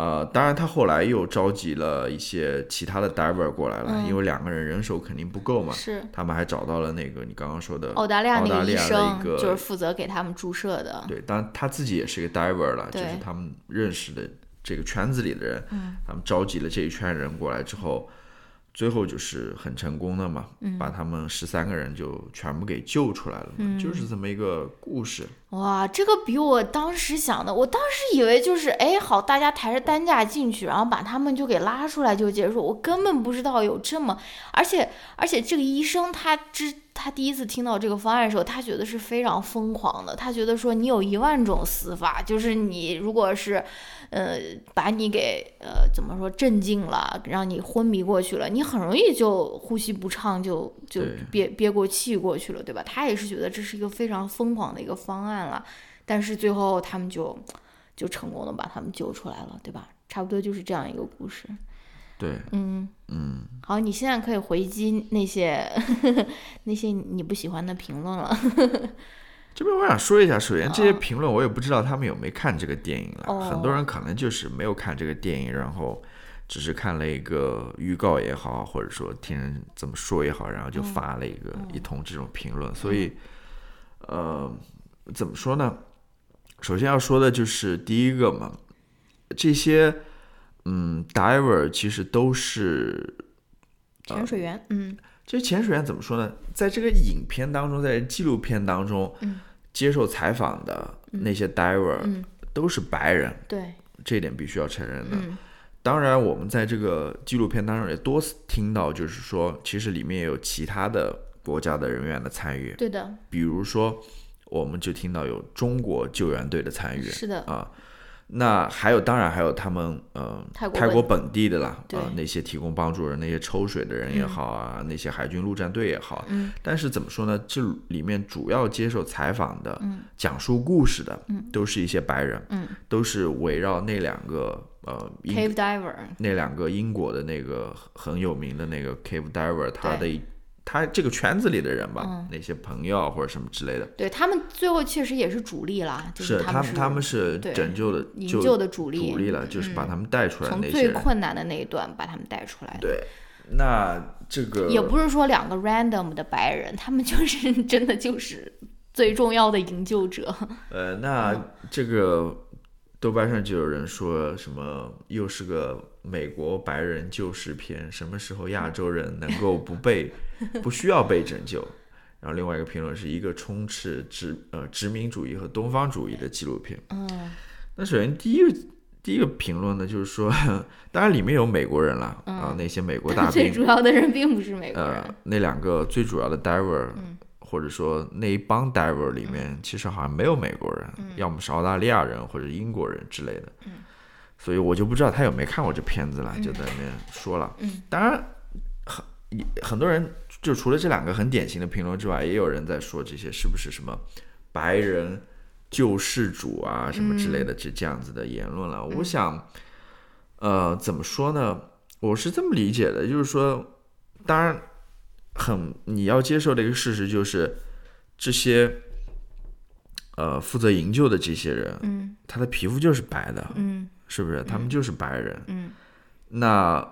呃，当然，他后来又召集了一些其他的 diver 过来了，因为两个人人手肯定不够嘛。是。他们还找到了那个你刚刚说的澳大利亚那个医生，就是负责给他们注射的。对，当然他自己也是一个 diver 了，就是他们认识的这个圈子里的人，嗯他们召集了这一圈人过来之后。最后就是很成功的嘛，把他们十三个人就全部给救出来了，就是这么一个故事。哇，这个比我当时想的，我当时以为就是哎，好，大家抬着担架进去，然后把他们就给拉出来就结束。我根本不知道有这么，而且而且这个医生他知。他第一次听到这个方案的时候，他觉得是非常疯狂的。他觉得说，你有一万种死法，就是你如果是，呃，把你给呃怎么说镇静了，让你昏迷过去了，你很容易就呼吸不畅，就就憋憋过气过去了，对吧？他也是觉得这是一个非常疯狂的一个方案了。但是最后他们就就成功的把他们救出来了，对吧？差不多就是这样一个故事。对，嗯嗯，好，你现在可以回击那些 那些你不喜欢的评论了。这边我想说一下，首先这些评论我也不知道他们有没看这个电影了，很多人可能就是没有看这个电影，然后只是看了一个预告也好，或者说听人怎么说也好，然后就发了一个一通这种评论。所以，呃，怎么说呢？首先要说的就是第一个嘛，这些。嗯，diver 其实都是潜水员。嗯，这些潜水员怎么说呢？在这个影片当中，在纪录片当中，接受采访的那些 diver 都是白人。对，这一点必须要承认的。当然，我们在这个纪录片当中也多次听到，就是说，其实里面也有其他的国家的人员的参与。对的，比如说，我们就听到有中国救援队的参与。是的，啊。那还有，当然还有他们，呃，泰国本地。的啦，呃，那些提供帮助人，那些抽水的人也好啊，那些海军陆战队也好，嗯，但是怎么说呢？这里面主要接受采访的，讲述故事的，都是一些白人，嗯，都是围绕那两个，呃，cave diver，那两个英国的那个很有名的那个 cave diver，他的。他这个圈子里的人吧，那些朋友或者什么之类的，对他们最后确实也是主力啦，是他们他们是拯救的营救的主力，主力了，就是把他们带出来，从最困难的那一段把他们带出来。对，那这个也不是说两个 random 的白人，他们就是真的就是最重要的营救者。呃，那这个豆瓣上就有人说什么又是个美国白人救世片，什么时候亚洲人能够不被 不需要被拯救？然后另外一个评论是一个充斥殖呃殖民主义和东方主义的纪录片。嗯那首先第一个第一个评论呢，就是说，当然里面有美国人了、啊，那些美国大兵，最主要的人并不是美国人呃，，那两个最主要的 diver，、嗯或者说那一帮 diver 里面，其实好像没有美国人，要么是澳大利亚人或者英国人之类的。嗯所以我就不知道他有没有看过这片子了，就在那边说了。嗯当然，很也很多人就除了这两个很典型的评论之外，也有人在说这些是不是什么白人救世主啊什么之类的这这样子的言论了。我想，呃，怎么说呢？我是这么理解的，就是说，当然，很你要接受的一个事实就是，这些呃负责营救的这些人，嗯他的皮肤就是白的，嗯是不是？他们就是白人。嗯那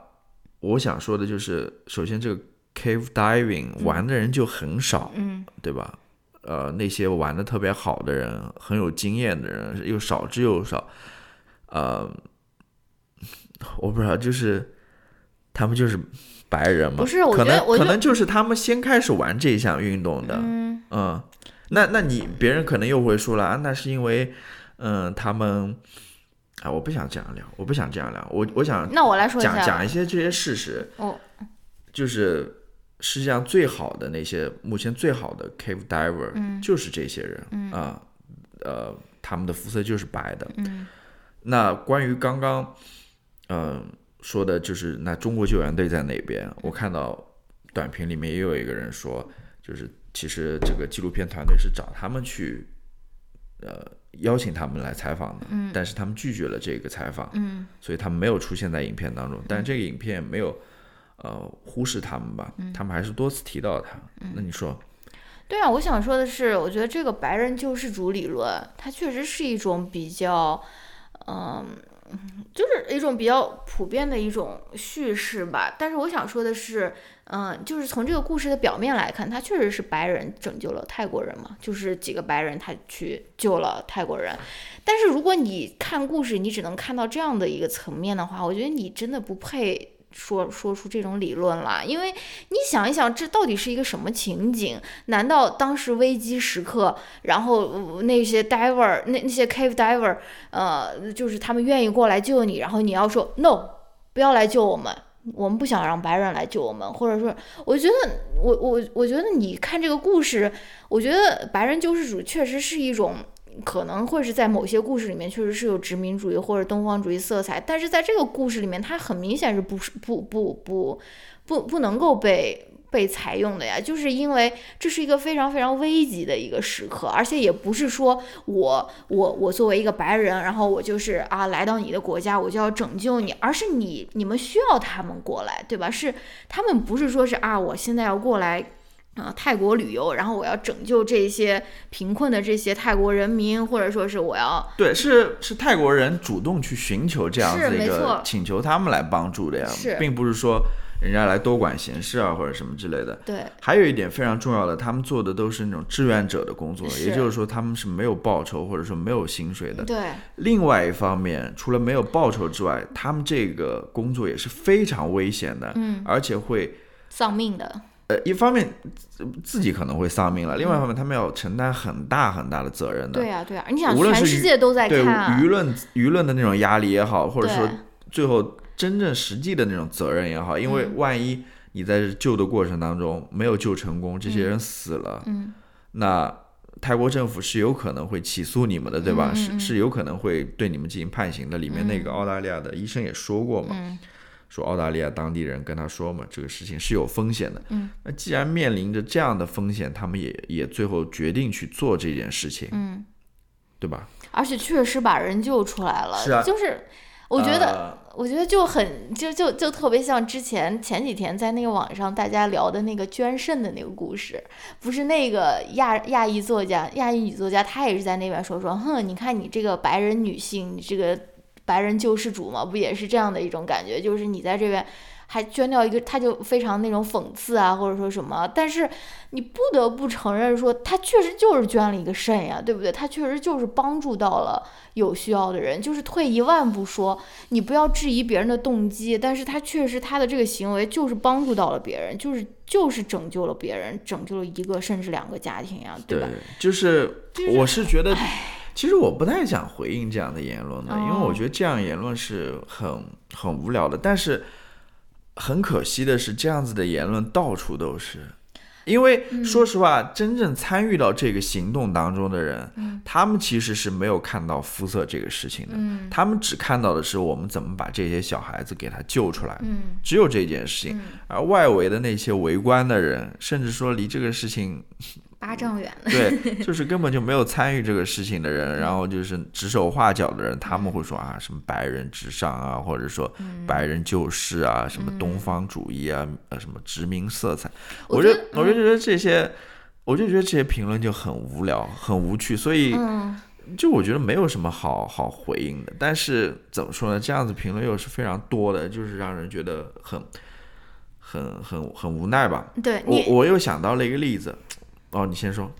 我想说的就是，首先这个 cave diving 玩的人就很少，嗯对吧？呃，那些玩的特别好的人，很有经验的人又少之又少。呃，我不知道，就是他们就是白人嘛？不是我可能可能就是他们先开始玩这一项运动的。嗯。嗯，那那你别人可能又会说了，啊，那是因为，嗯，他们，啊，我不想这样聊，我不想这样聊，我我想那我来说讲讲一些这些事实，哦。就是世界上最好的那些，目前最好的 cave diver，、嗯。就是这些人啊、呃，他们的肤色就是白的。嗯。那关于刚刚，嗯、说的就是那中国救援队在哪边？我看到短评里面也有一个人说，就是其实这个纪录片团队是找他们去，呃，邀请他们来采访的，嗯但是他们拒绝了这个采访，嗯所以他们没有出现在影片当中。但这个影片没有，呃，忽视他们吧，嗯他们还是多次提到他。那你说，对啊，我想说的是，我觉得这个白人救世主理论，它确实是一种比较，嗯，就是一种比较普遍的一种叙事吧。但是我想说的是，嗯，就是从这个故事的表面来看，他确实是白人拯救了泰国人嘛，就是几个白人他去救了泰国人。但是如果你看故事，你只能看到这样的一个层面的话，我觉得你真的不配。说说出这种理论了，因为你想一想，这到底是一个什么情景？难道当时危机时刻，然后那些 diver 那那些 cave diver，呃，就是他们愿意过来救你，然后你要说 no，不要来救我们，我们不想让白人来救我们，或者说，我觉得我我我觉得你看这个故事，我觉得白人救世主确实是一种。可能会是在某些故事里面确实是有殖民主义或者东方主义色彩，但是在这个故事里面，它很明显是不是不不不不不能够被被采用的呀，就是因为这是一个非常非常危急的一个时刻，而且也不是说我我我作为一个白人，然后我就是啊来到你的国家我就要拯救你，而是你你们需要他们过来，对吧？是他们不是说是啊我现在要过来。啊，泰国旅游，然后我要拯救这些贫困的这些泰国人民，或者说是我要对，是是泰国人主动去寻求这样子一个请求他们来帮助的呀，并不是说人家来多管闲事啊或者什么之类的。对还有一点非常重要的，他们做的都是那种志愿者的工作，也就是说他们是没有报酬或者说没有薪水的。对另外一方面，除了没有报酬之外，他们这个工作也是非常危险的，嗯，而且会丧命的，呃，一方面自自己可能会丧命了，另外一方面他们要承担很大很大的责任的。对呀、对呀、你想无论全世界都在对看、啊，舆论舆论的那种压力也好，或者说最后真正实际的那种责任也好，因为嗯万一你在这救的过程当中没有救成功，这些人死了，嗯那泰国政府是有可能会起诉你们的，对吧？嗯嗯嗯是是有可能会对你们进行判刑的。里面那个嗯澳大利亚的医生也说过嘛，嗯说澳大利亚当地人跟他说嘛，这个事情是有风险的。嗯，那既然面临着这样的风险，他们也也最后决定去做这件事情，嗯，对吧？而且确实把人救出来了，是啊就是我觉得。呃我觉得就很就就就特别像之前前几天在那个网上大家聊的那个捐肾的那个故事，不是那个亚亚裔作家亚裔女作家，她也是在那边说说，哼，你看你这个白人女性，你这个白人救世主嘛，不也是这样的一种感觉？就是你在这边还捐掉一个，他就非常那种讽刺啊，或者说什么。但是你不得不承认说，他确实就是捐了一个肾呀，对不对？他确实就是帮助到了有需要的人。就是退一万步说，你不要质疑别人的动机，但是他确实他的这个行为就是帮助到了别人，就是就是拯救了别人，拯救了一个甚至两个家庭呀，对吧？就是我是觉得，其实我不太想回应这样的言论的，因为我觉得这样言论是很很无聊的，但是。很可惜的是，这样子的言论到处都是，因为说实话，真正参与到这个行动当中的人，他们其实是没有看到肤色这个事情的，他们只看到的是我们怎么把这些小孩子给他救出来，只有这件事情，而外围的那些围观的人，甚至说离这个事情。八丈远的，对，就是根本就没有参与这个事情的人，然后就是指手画脚的人，他们会说啊，什么白人至上啊，或者说白人救世啊，什么东方主义啊，呃，什么殖民色彩，我就，我就觉得这些，我就觉得这些评论就很无聊，很无趣，所以，就我觉得没有什么好好回应的。但是怎么说呢？这样子评论又是非常多的，就是让人觉得很，很很很无奈吧。对，我我又想到了一个例子。哦，你先说。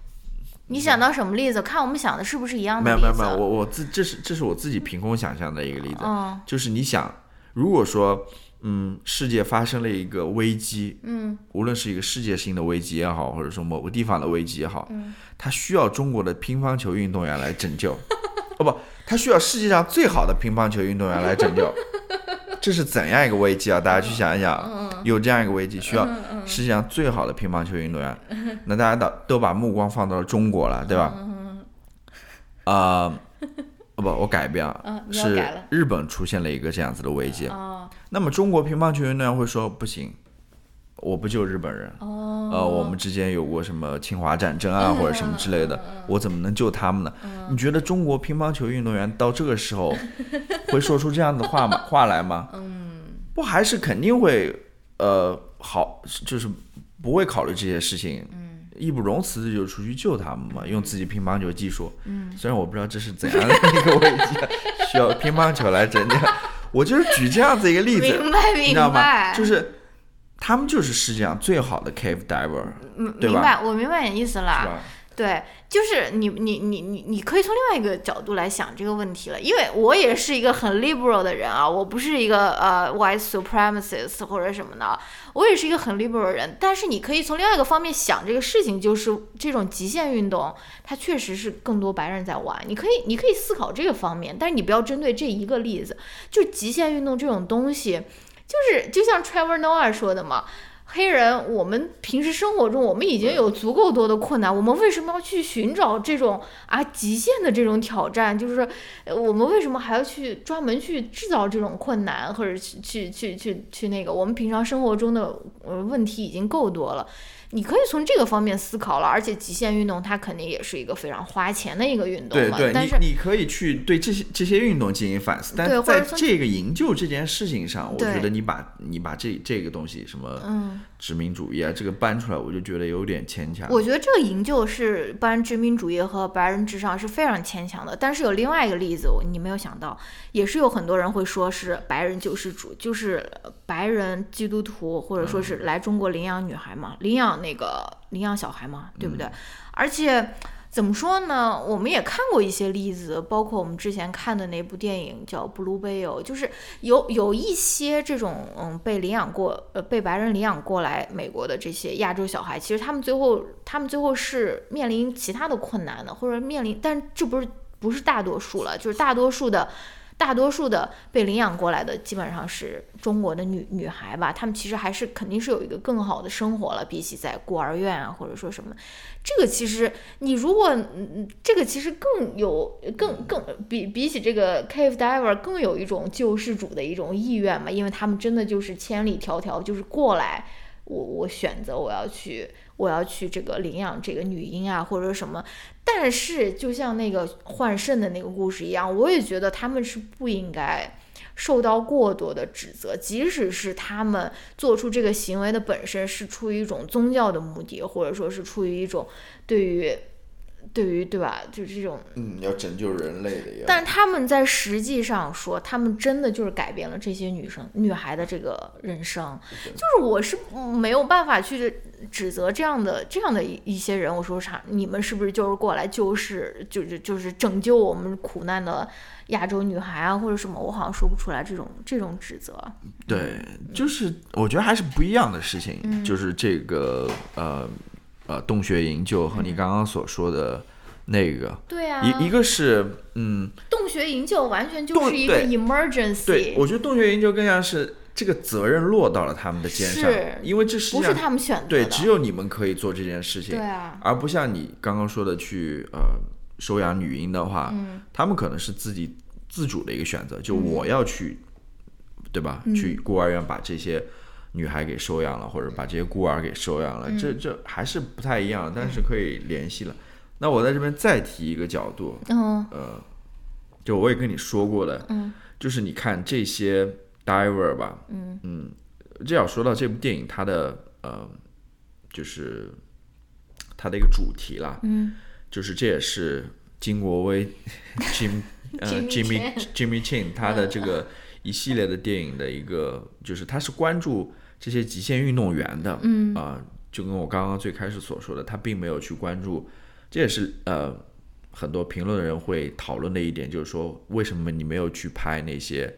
你想到什么例子？看我们想的是不是一样的？没有没有没有，我我自这是这是我自己凭空想象的一个例子。嗯，就是你想，如果说嗯世界发生了一个危机，嗯，无论是一个世界性的危机也好，或者说某个地方的危机也好，嗯，它需要中国的乒乓球运动员来拯救。哦不，它需要世界上最好的乒乓球运动员来拯救。这是怎样一个危机啊？大家去想一想，有这样一个危机，需要世界上最好的乒乓球运动员，那大家都都把目光放到了中国了，对吧？啊，不，我改一遍啊，是日本出现了一个这样子的危机。那么中国乒乓球运动员会说不行，我不救日本人。呃，我们之间有过什么侵华战争啊，或者什么之类的，我怎么能救他们呢？你觉得中国乒乓球运动员到这个时候会说出这样的话吗？话来吗？嗯，不，还是肯定会，呃，好，就是不会考虑这些事情，嗯，义不容辞的就出去救他们嘛，用自己乒乓球技术，嗯，虽然我不知道这是怎样的一个危机，需要乒乓球来拯救，我就是举这样子一个例子，明白明白，就是。他们就是世界上最好的 cave diver，明白，我明白你意思了。对，就是你你你你你可以从另外一个角度来想这个问题了，因为我也是一个很 liberal 的人啊，我不是一个呃 white supremacist 或者什么的，我也是一个很 liberal 的人。但是你可以从另外一个方面想这个事情，就是这种极限运动，它确实是更多白人在玩。你可以你可以思考这个方面，但是你不要针对这一个例子，就极限运动这种东西。就是就像 Trevor Noah 说的嘛，黑人，我们平时生活中我们已经有足够多的困难，我们为什么要去寻找这种啊极限的这种挑战？就是我们为什么还要去专门去制造这种困难，或者去去去去去那个？我们平常生活中的呃问题已经够多了。你可以从这个方面思考了，而且极限运动它肯定也是一个非常花钱的一个运动嘛。对对，你你可以去对这些这些运动进行反思，但在这个营救这件事情上，我觉得你把你把这这个东西什么嗯。殖民主义啊，这个搬出来我就觉得有点牵强。我觉得这个营救是搬殖民主义和白人至上是非常牵强的。但是有另外一个例子，你没有想到，也是有很多人会说是白人救世主，就是白人基督徒，或者说是来中国领养女孩嘛，领养那个领养小孩嘛，对不对？而且。怎么说呢？我们也看过一些例子，包括我们之前看的那部电影叫《Blue Bayou》，就是有有一些这种嗯被领养过呃被白人领养过来美国的这些亚洲小孩，其实他们最后他们最后是面临其他的困难的，或者面临，但这不是不是大多数了，就是大多数的。大多数的被领养过来的基本上是中国的女女孩吧，她们其实还是肯定是有一个更好的生活了，比起在孤儿院啊或者说什么，这个其实你如果这个其实更有更更比比起这个 cave diver 更有一种救世主的一种意愿嘛，因为他们真的就是千里迢迢就是过来，我我选择我要去。我要去这个领养这个女婴啊，或者什么，但是就像那个换肾的那个故事一样，我也觉得他们是不应该受到过多的指责，即使是他们做出这个行为的本身是出于一种宗教的目的，或者说是出于一种对于对于对吧？就是这种，嗯，要拯救人类的，但是他们在实际上说，他们真的就是改变了这些女生、女孩的这个人生。就是我是没有办法去指责这样的这样的一一些人。我说啥？你们是不是就是过来就是，就是就是拯救我们苦难的亚洲女孩啊，或者什么？我好像说不出来这种这种指责。对，就是我觉得还是不一样的事情。就是这个呃。呃，洞穴营救和你刚刚所说的那个，对啊，一一个是嗯，洞穴营救完全就是一个 emergency。对，我觉得洞穴营救更像是这个责任落到了他们的肩上，因为这是不是他们选的，对，只有你们可以做这件事情，对啊，而不像你刚刚说的去呃收养女婴的话，嗯，他们可能是自己自主的一个选择，就我要去，对吧？去孤儿院把这些。女孩给收养了，或者把这些孤儿给收养了，这这还是不太一样，但是可以联系了。那我在这边再提一个角度，呃，就我也跟你说过的，就是你看这些 diver 吧，嗯。嗯，这要说到这部电影它的呃，就是它的一个主题啦，嗯，就是这也是金国威 Jim 呃 Jimmy Jimmy Chin 他的这个一系列的电影的一个，就是他是关注。这些极限运动员的，嗯。啊，就跟我刚刚最开始所说的，他并没有去关注，这也是呃很多评论的人会讨论的一点，就是说为什么你没有去拍那些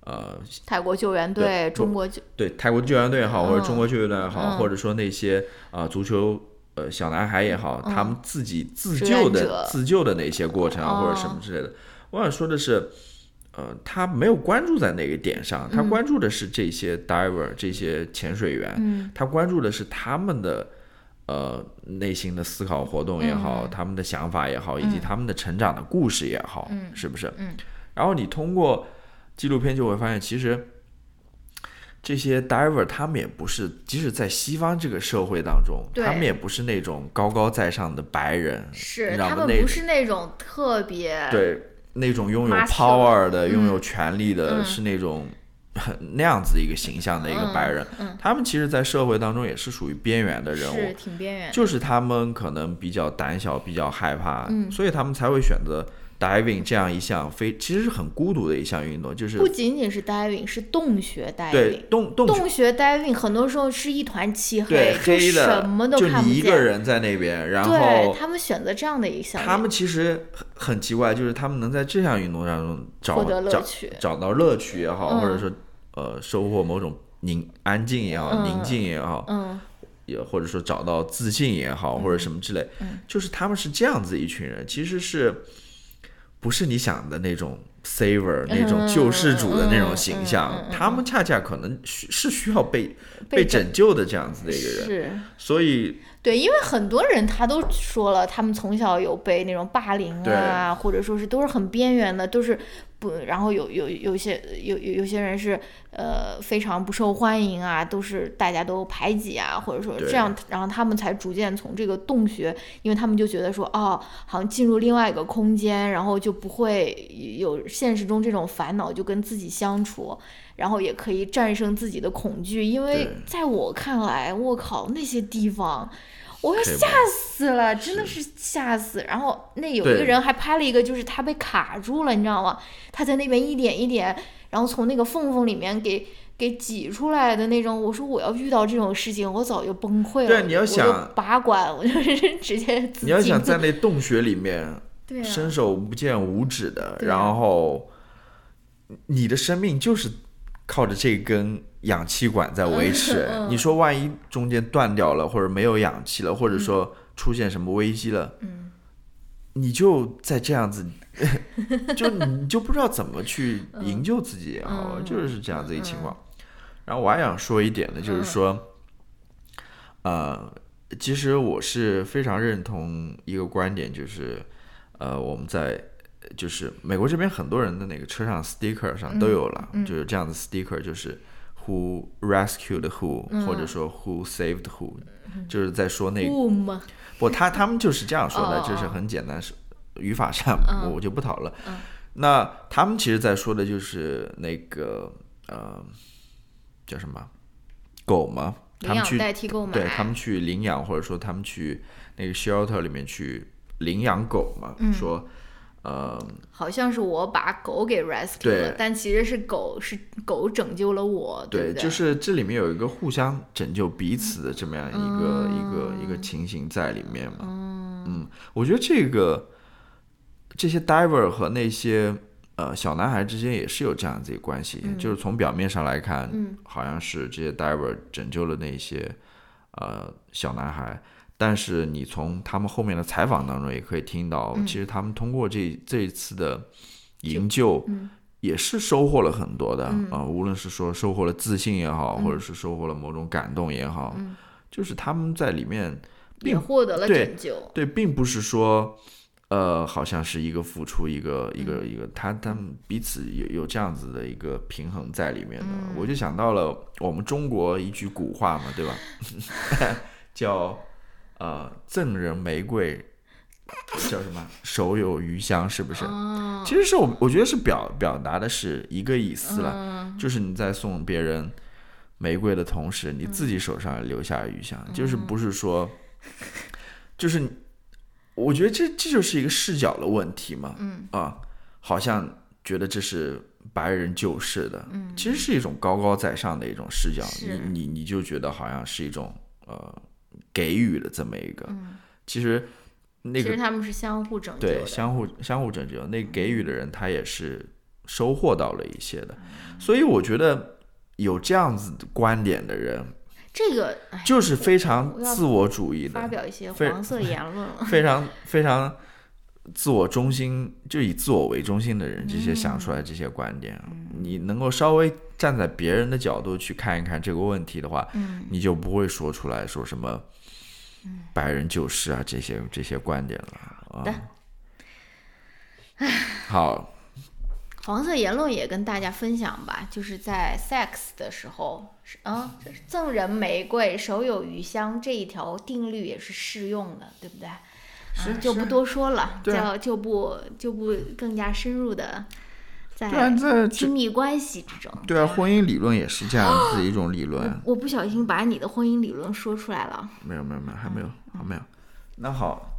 呃泰国救援队、中国救对泰国救援队也好，或者中国救援队也好，或者说那些啊足球呃小男孩也好，他们自己自救的自救的那些过程啊，或者什么之类的，我想说的是。呃，他没有关注在那个点上，他关注的是这些 diver 这些潜水员，他关注的是他们的呃内心的思考活动也好，他们的想法也好，以及他们的成长的故事也好，是不是？嗯。然后你通过纪录片就会发现，其实这些 diver 他们也不是，即使在西方这个社会当中，他们也不是那种高高在上的白人，是他们不是那种特别对。那种拥有 power 的、拥有权力的，是那种 那样子一个形象的一个白人。他们其实，在社会当中也是属于边缘的人物，是挺边缘。就是他们可能比较胆小，比较害怕，所以他们才会选择。Diving 这样一项非其实是很孤独的一项运动，就是不仅仅是 diving，是洞穴 diving。对，洞洞洞穴 diving 很多时候是一团漆黑，黑的，什么都看不见。就你一个人在那边，然后他们选择这样的一项。他们其实很很奇怪，就是他们能在这项运动当中找乐趣，找到乐趣也好，或者说呃收获某种宁安静也好，宁静也好，嗯，也或者说找到自信也好，或者什么之类，就是他们是这样子一群人，其实是。不是你想的那种 saver 那种救世主的那种形象，他们恰恰可能需是需要被被拯救的这样子的一个人，是，所以对，因为很多人他都说了，他们从小有被那种霸凌啊，或者说是都是很边缘的，都是。不，然后有有有些有有有些人是呃非常不受欢迎啊，都是大家都排挤啊，或者说这样，然后他们才逐渐从这个洞穴，因为他们就觉得说哦，好像进入另外一个空间，然后就不会有现实中这种烦恼，就跟自己相处，然后也可以战胜自己的恐惧，因为在我看来，我靠那些地方。我要吓死了，真的是吓死。然后那有一个人还拍了一个，就是他被卡住了，你知道吗？他在那边一点一点，然后从那个缝缝里面给给挤出来的那种。我说我要遇到这种事情，我早就崩溃了。对，你要想拔管，我就是直接。你要想在那洞穴里面，对，伸手不见五指的，然后你的生命就是靠着这根。氧气管在维持，你说万一中间断掉了，或者没有氧气了，或者说出现什么危机了，嗯。你就在这样子，就你就不知道怎么去营救自己也好，就是这样子一情况。然后我还想说一点呢，就是说，呃，其实我是非常认同一个观点，就是呃，我们在就是美国这边很多人的那个车上 sticker 上都有了，就是这样的 sticker 就是。Who rescued who，或者说 Who saved who，就是在说那个不，他他们就是这样说的，就是很简单，是语法上我就不讨论。那他们其实在说的就是那个呃叫什么狗他们去代替购买，对他们去领养，或者说他们去那个 shelter 里面去领养狗嘛，嗯。说呃好像是我把狗给 rescue 了，但其实是狗是狗拯救了我，对？就是这里面有一个互相拯救彼此的这么样一个、一个嗯一个情形在里面嘛。嗯，我觉得这个这些 diver 和那些呃小男孩之间也是有这样子一个关系，就是从表面上来看，嗯好像是这些 diver 拯救了那些呃小男孩。但是你从他们后面的采访当中也可以听到，嗯。其实他们通过这这一次的营救，嗯。也是收获了很多的啊、嗯无论是说收获了自信也好，嗯。或者是收获了某种感动也好，嗯。就是他们在里面也获得了对拯救，对，并不是说，呃，好像是一个付出，一个一嗯。个一个，他他们彼此有有这样子的一个平衡在里面的。嗯。我就想到了我们中国一句古话嘛，对吧？叫呃“赠人玫瑰”，叫什么“手有余香”，是不是？哦，其实是我我觉得是表表达的是一个意思了，嗯。就是你在送别人玫瑰的同时，你自己手上也留下余香，就是不是说，就是我觉得这这就是一个视角的问题嘛，嗯。啊，好像觉得这是白人救世的，嗯。其实是一种高高在上的一种视角，你你你就觉得好像是一种呃给予的这么一个，嗯，其实那个其实他们是相互拯救对，相互相互拯救。那给予的人他也是收获到了一些的，嗯。所以我觉得有这样子的观点的人，这个哎就是非常自我主义的，发表一些黄色言论了，非常非常自我中心，就以自我为中心的人，这些想出来嗯这些观点，你能够稍微站在别人的角度去看一看这个问题的话，嗯。你就不会说出来说什么白人救世啊这些这些观点了。好，黄色言论也跟大家分享吧，就是在 sex 的时候，是啊，赠人玫瑰，手有余香这一条定律也是适用的，对不对？啊、就不多说了，就就不就不更加深入的在这亲密关系之中。对啊，婚姻理论也是这样子一种理论。我不小心把你的婚姻理论说出来了。没有没有没有，还没有还没有。那好，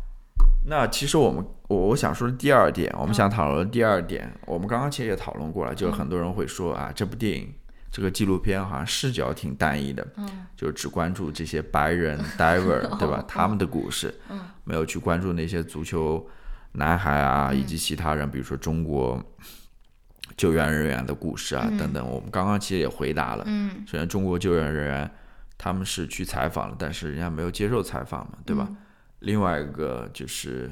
那其实我们我我想说的第二点，我们想讨论的第二点，我们刚刚其实也讨论过了，就是很多人会说啊，这部电影这个纪录片好像视角挺单一的，嗯，就只关注这些白人 diver 对吧？他们的故事，嗯，没有去关注那些足球男孩啊，以及其他人，比如说中国。救援人员的故事啊，等等，我们刚刚其实也回答了。嗯首先中国救援人员他们是去采访了，但是人家没有接受采访嘛，对吧？另外一个就是，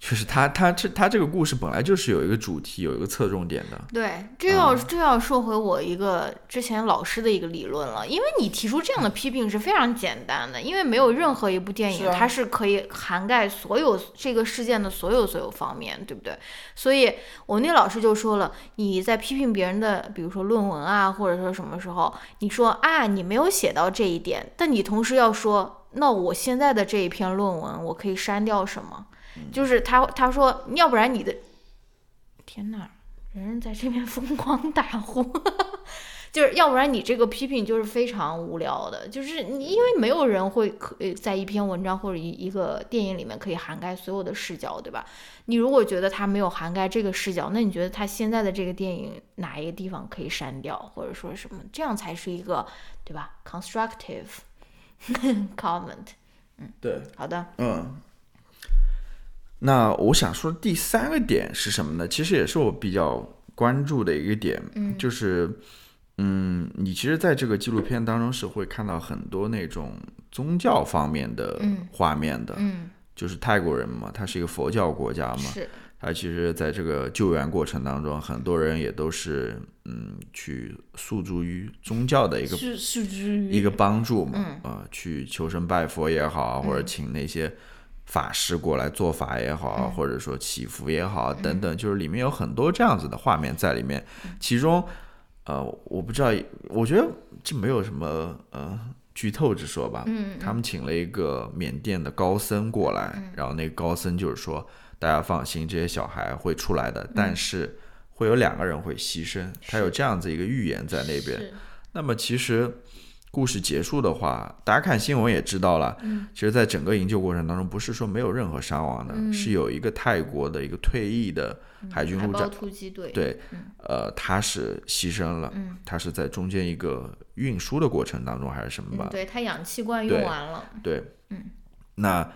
就是他他这他这个故事本来就是有一个主题，有一个侧重点的。对，这要、嗯这要说回我一个之前老师的一个理论了，因为你提出这样的批评是非常简单的，因为没有任何一部电影、它是可以涵盖所有这个事件的所有所有方面，对不对？所以我那老师就说了，你在批评别人的，比如说论文啊，或者说什么时候，你说啊你没有写到这一点，但你同时要说，那我现在的这一篇论文我可以删掉什么？就是他他说，要不然你的天呐，人人在这边 疯狂打呼，就是要不然你这个批评就是非常无聊的，就是你因为没有人会可呃在一篇文章或者一一个电影里面可以涵盖所有的视角，对吧？你如果觉得它没有涵盖这个视角，那你觉得它现在的这个电影哪一个地方可以删掉，或者说什么，这样才是一个对吧？constructive comment。嗯对，好的，嗯。那我想说第三个点是什么呢？其实也是我比较关注的一个点，嗯。就是，嗯，你其实在这个纪录片当中是会看到很多那种宗教方面的嗯。画面的，嗯，就是泰国人嘛，他是一个佛教国家嘛，是，他其实在这个救援过程当中，很多人也都是嗯去诉诸于宗教的一个一个帮助嘛，嗯。啊、去求神拜佛也好啊，或者请那些法师过来做法也好或者说祈福也好啊等等，就是里面有很多这样子的画面在里面。嗯。其中，呃，我不知道，我觉得这没有什么呃剧透之说吧。嗯他们请了一个缅甸的高僧过来，然后那个高僧就是说，大家放心，这些小孩会出来的，但是会有两个人会牺牲，他有这样子一个预言在那边。那么其实故事结束的话，大家看新闻也知道了，嗯。其实，在整个营救过程当中，不是说没有任何伤亡的，嗯。是有一个泰国的一个退役的海军陆战，突击队，对，呃，他是牺牲了，嗯。他是在中间一个运输的过程当中还是什么嗯，吧？对他氧气罐用完了，对，嗯，那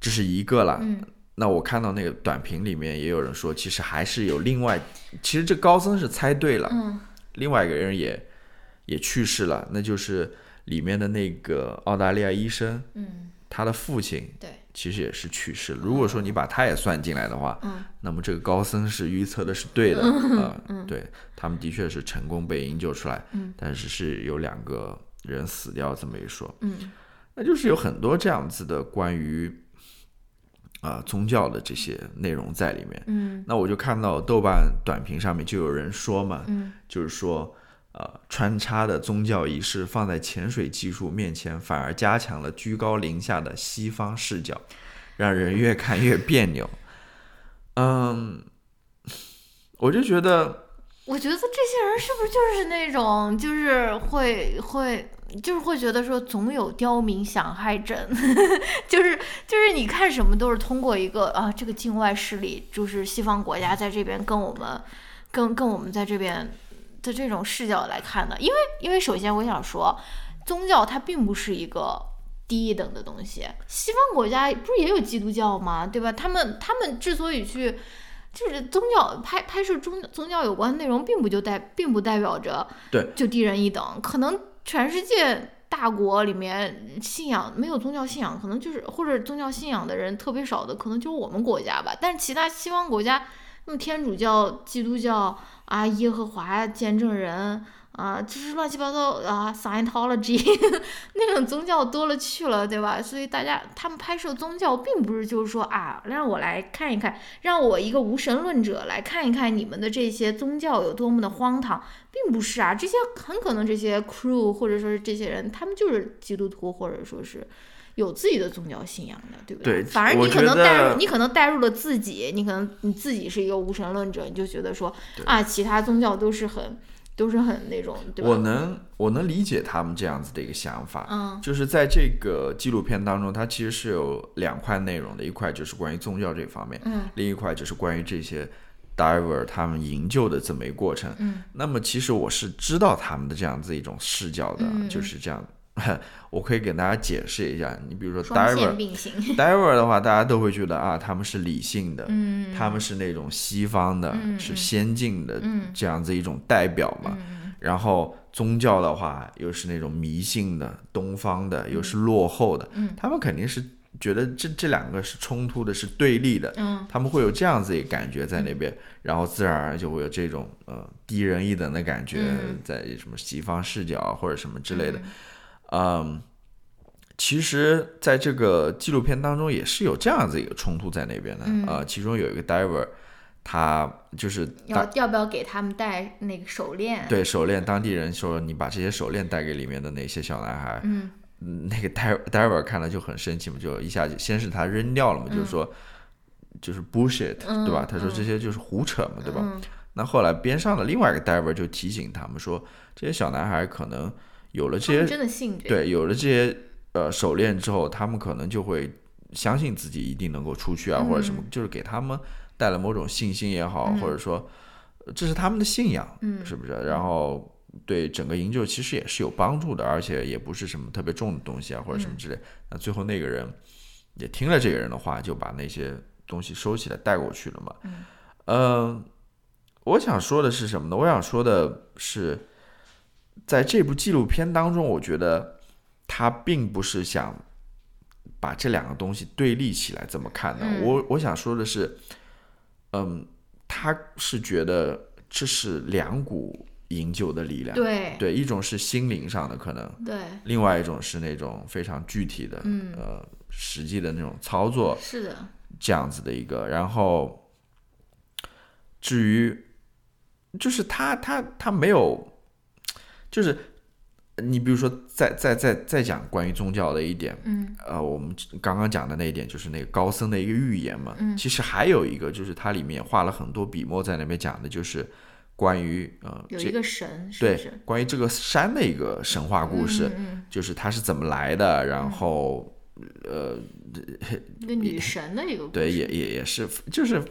这是一个了。嗯。那我看到那个短评里面也有人说，其实还是有另外，其实这高僧是猜对了，嗯。另外一个人也也去世了，那就是里面的那个澳大利亚医生，嗯，他的父亲对，其实也是去世。了。如果说你把他也算进来的话，嗯。那么这个高僧是预测的是对的啊、对他们的确是成功被营救出来，嗯。但是是有两个人死掉这么一说，嗯。那就是有很多这样子的关于啊、宗教的这些内容在里面。嗯。那我就看到豆瓣短评上面就有人说嘛，嗯。就是说，呃，穿插的宗教仪式放在潜水技术面前，反而加强了居高临下的西方视角，让人越看越别扭。嗯，我就觉得，我觉得这些人是不是就是那种，就是会会，就是会觉得说总有刁民想害朕，就是就是你看什么都是通过一个啊这个境外势力，就是西方国家在这边跟我们，跟跟我们在这边的这种视角来看的，因为因为首先我想说，宗教它并不是一个。低一等的东西，西方国家不是也有基督教吗？对吧？他们他们之所以去就是宗教拍拍摄宗宗教有关内容，并不就代并不代表着对就低人一等，可能全世界大国里面信仰没有宗教信仰，可能就是或者宗教信仰的人特别少的，可能就是我们国家吧。但是其他西方国家，那么天主教、基督教啊、耶和华见证人。啊，就是乱七八糟啊，Scientology 那种宗教多了去了，对吧？所以大家他们拍摄宗教，并不是就是说啊，让我来看一看，让我一个无神论者来看一看你们的这些宗教有多么的荒唐，并不是啊，这些很可能这些 crew 或者说是这些人，他们就是基督徒或者说是有自己的宗教信仰的，对不对反而你可能带入，你可能带入了自己，你可能你自己是一个无神论者，你就觉得说啊，其他宗教都是很都是很那种，对吧？我能我能理解他们这样子的一个想法，嗯就是在这个纪录片当中，它其实是有两块内容的，一块就是关于宗教这方面，嗯另一块就是关于这些 diver 他们营救的这么一个过程。嗯那么其实我是知道他们的这样子一种视角的，就是这样。我可以给大家解释一下，你比如说 diver，diver 的话，大家都会觉得啊，他们是理性的，嗯。他们是那种西方的，嗯是先进的嗯。这样子一种代表嘛。嗯然后宗教的话，又是那种迷信的、东方的，又是落后的，嗯。他们肯定是觉得这这两个是冲突的，是对立的，嗯。他们会有这样子一个感觉在那边，然后自然而然就会有这种呃低人一等的感觉，嗯。在什么西方视角啊或者什么之类的，嗯。其实，在这个纪录片当中，也是有这样子一个冲突在那边的。嗯呃，其中有一个 diver，他就是要要不要给他们戴那个手链？，对手链，当地人说你把这些手链带给里面的那些小男孩，嗯嗯那个 diver diver 看了就很生气嘛，就一下就先是他扔掉了嘛，就是说就是 bullshit，、嗯对吧？他说嗯这些就是胡扯嘛，对吧？嗯那后来边上的另外一个 diver 就提醒他们说，这些小男孩可能有了这些真的信这，对有了这些呃手链之后，他们可能就会相信自己一定能够出去啊，或者什么，就是给他们带来某种信心也好，嗯或者说呃这是他们的信仰，嗯是不是？然后对整个营救其实也是有帮助的，而且也不是什么特别重的东西啊，或者什么之类。那最后那个人也听了这个人的话，就把那些东西收起来带过去了嘛。嗯呃我想说的是什么呢？我想说的是，在这部纪录片当中，我觉得他并不是想把这两个东西对立起来这么看的。嗯我我想说的是，嗯，他是觉得这是两股营救的力量。对对，一种是心灵上的可能，对另外一种是那种非常具体的，嗯呃，实际的那种操作，是的，这样子的一个。然后，至于就是他他他没有，就是你比如说再再再再讲关于宗教的一点，嗯呃，我们刚刚讲的那一点就是那个高僧的一个预言嘛。嗯其实还有一个就是它里面画了很多笔墨在那边讲的，就是关于呃这有一个神，对？关于这个山的一个神话故事，嗯就是它是怎么来的，然后呃一个女神的一个故事。对也也也是就是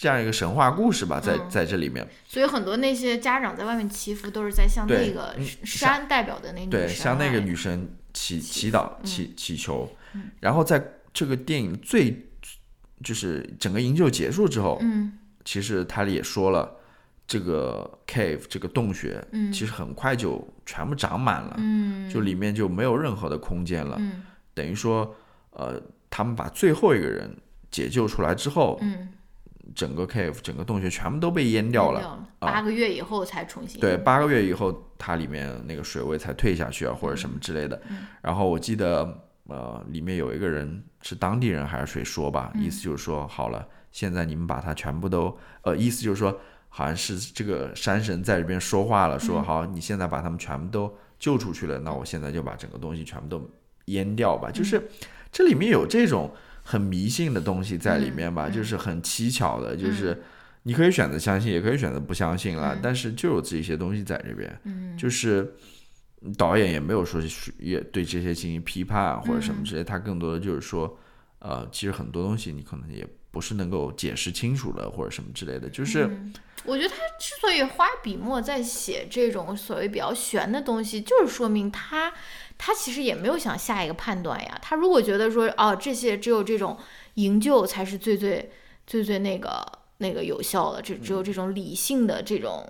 这样一个神话故事吧，在嗯。在这里面。所以很多那些家长在外面祈福，都是在向那个嗯山代表的那女对，向那个女神祈祈祈祷、嗯祈祈求，然后在这个电影最就是整个营救结束之后，嗯。其实他也说了，这个 cave 这个洞穴，嗯。其实很快就全部长满了，嗯。就里面就没有任何的空间了，嗯。等于说，呃，他们把最后一个人解救出来之后，嗯整个 cave 整个洞穴全部都被淹掉了。啊八个月以后才重新对，八个月以后，它里面那个水位才退下去啊，或者什么之类的。然后我记得，呃，里面有一个人是当地人还是谁说吧，意思就是说，好了，现在你们把它全部都，呃，意思就是说，好像是这个山神在这边说话了，说好，你现在把他们全部都救出去了，那我现在就把整个东西全部都淹掉吧。就是这里面有这种很迷信的东西在里面吧，就是很蹊跷的，就是。你可以选择相信，也可以选择不相信啦，但是就有这些东西在这边，嗯。就是导演也没有说是也对这些进行批判啊或者什么之类，他更多的就是说，呃，其实很多东西你可能也不是能够解释清楚了，或者什么之类的，就是、我觉得他之所以花笔墨在写这种所谓比较玄的东西，就是说明他他其实也没有想下一个判断呀。他如果觉得说哦，这些只有这种营救才是最最最最那个那个有效的，只只有这种理性的这种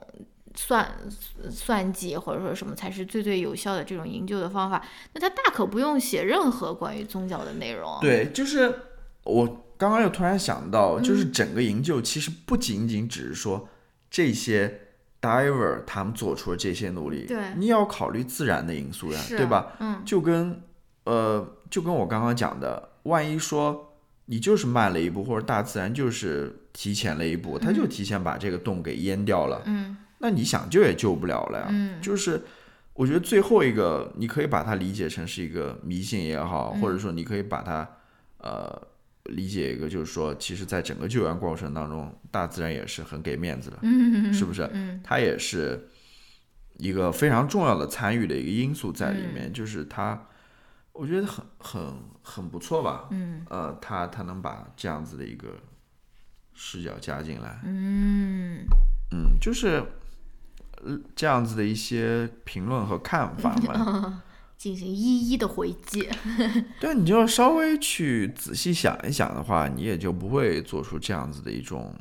算算计或者说什么才是最最有效的这种营救的方法，那他大可不用写任何关于宗教的内容。对，就是我刚刚又突然想到，就是嗯整个营救其实不仅仅只是说这些 diver 他们做出了这些努力，对。你也要考虑自然的因素呀，对吧？嗯。就跟呃，就跟我刚刚讲的，万一说你就是慢了一步，或者大自然就是提前了一步，它就提前把这个洞给淹掉了，嗯。那你想救也救不了了呀。嗯。就是我觉得最后一个，你可以把它理解成是一个迷信也好，或者说你可以把它呃理解一个，就是说，其实在整个救援过程当中，大自然也是很给面子的，嗯，是不是？嗯它也是一个非常重要的参与的一个因素在里面，就是它，我觉得很很很不错吧。嗯呃，他他能把这样子的一个视角加进来，嗯嗯，就是呃这样子的一些评论和看法嘛。进行一一的回击。对，你就稍微去仔细想一想的话，你也就不会做出这样子的一种，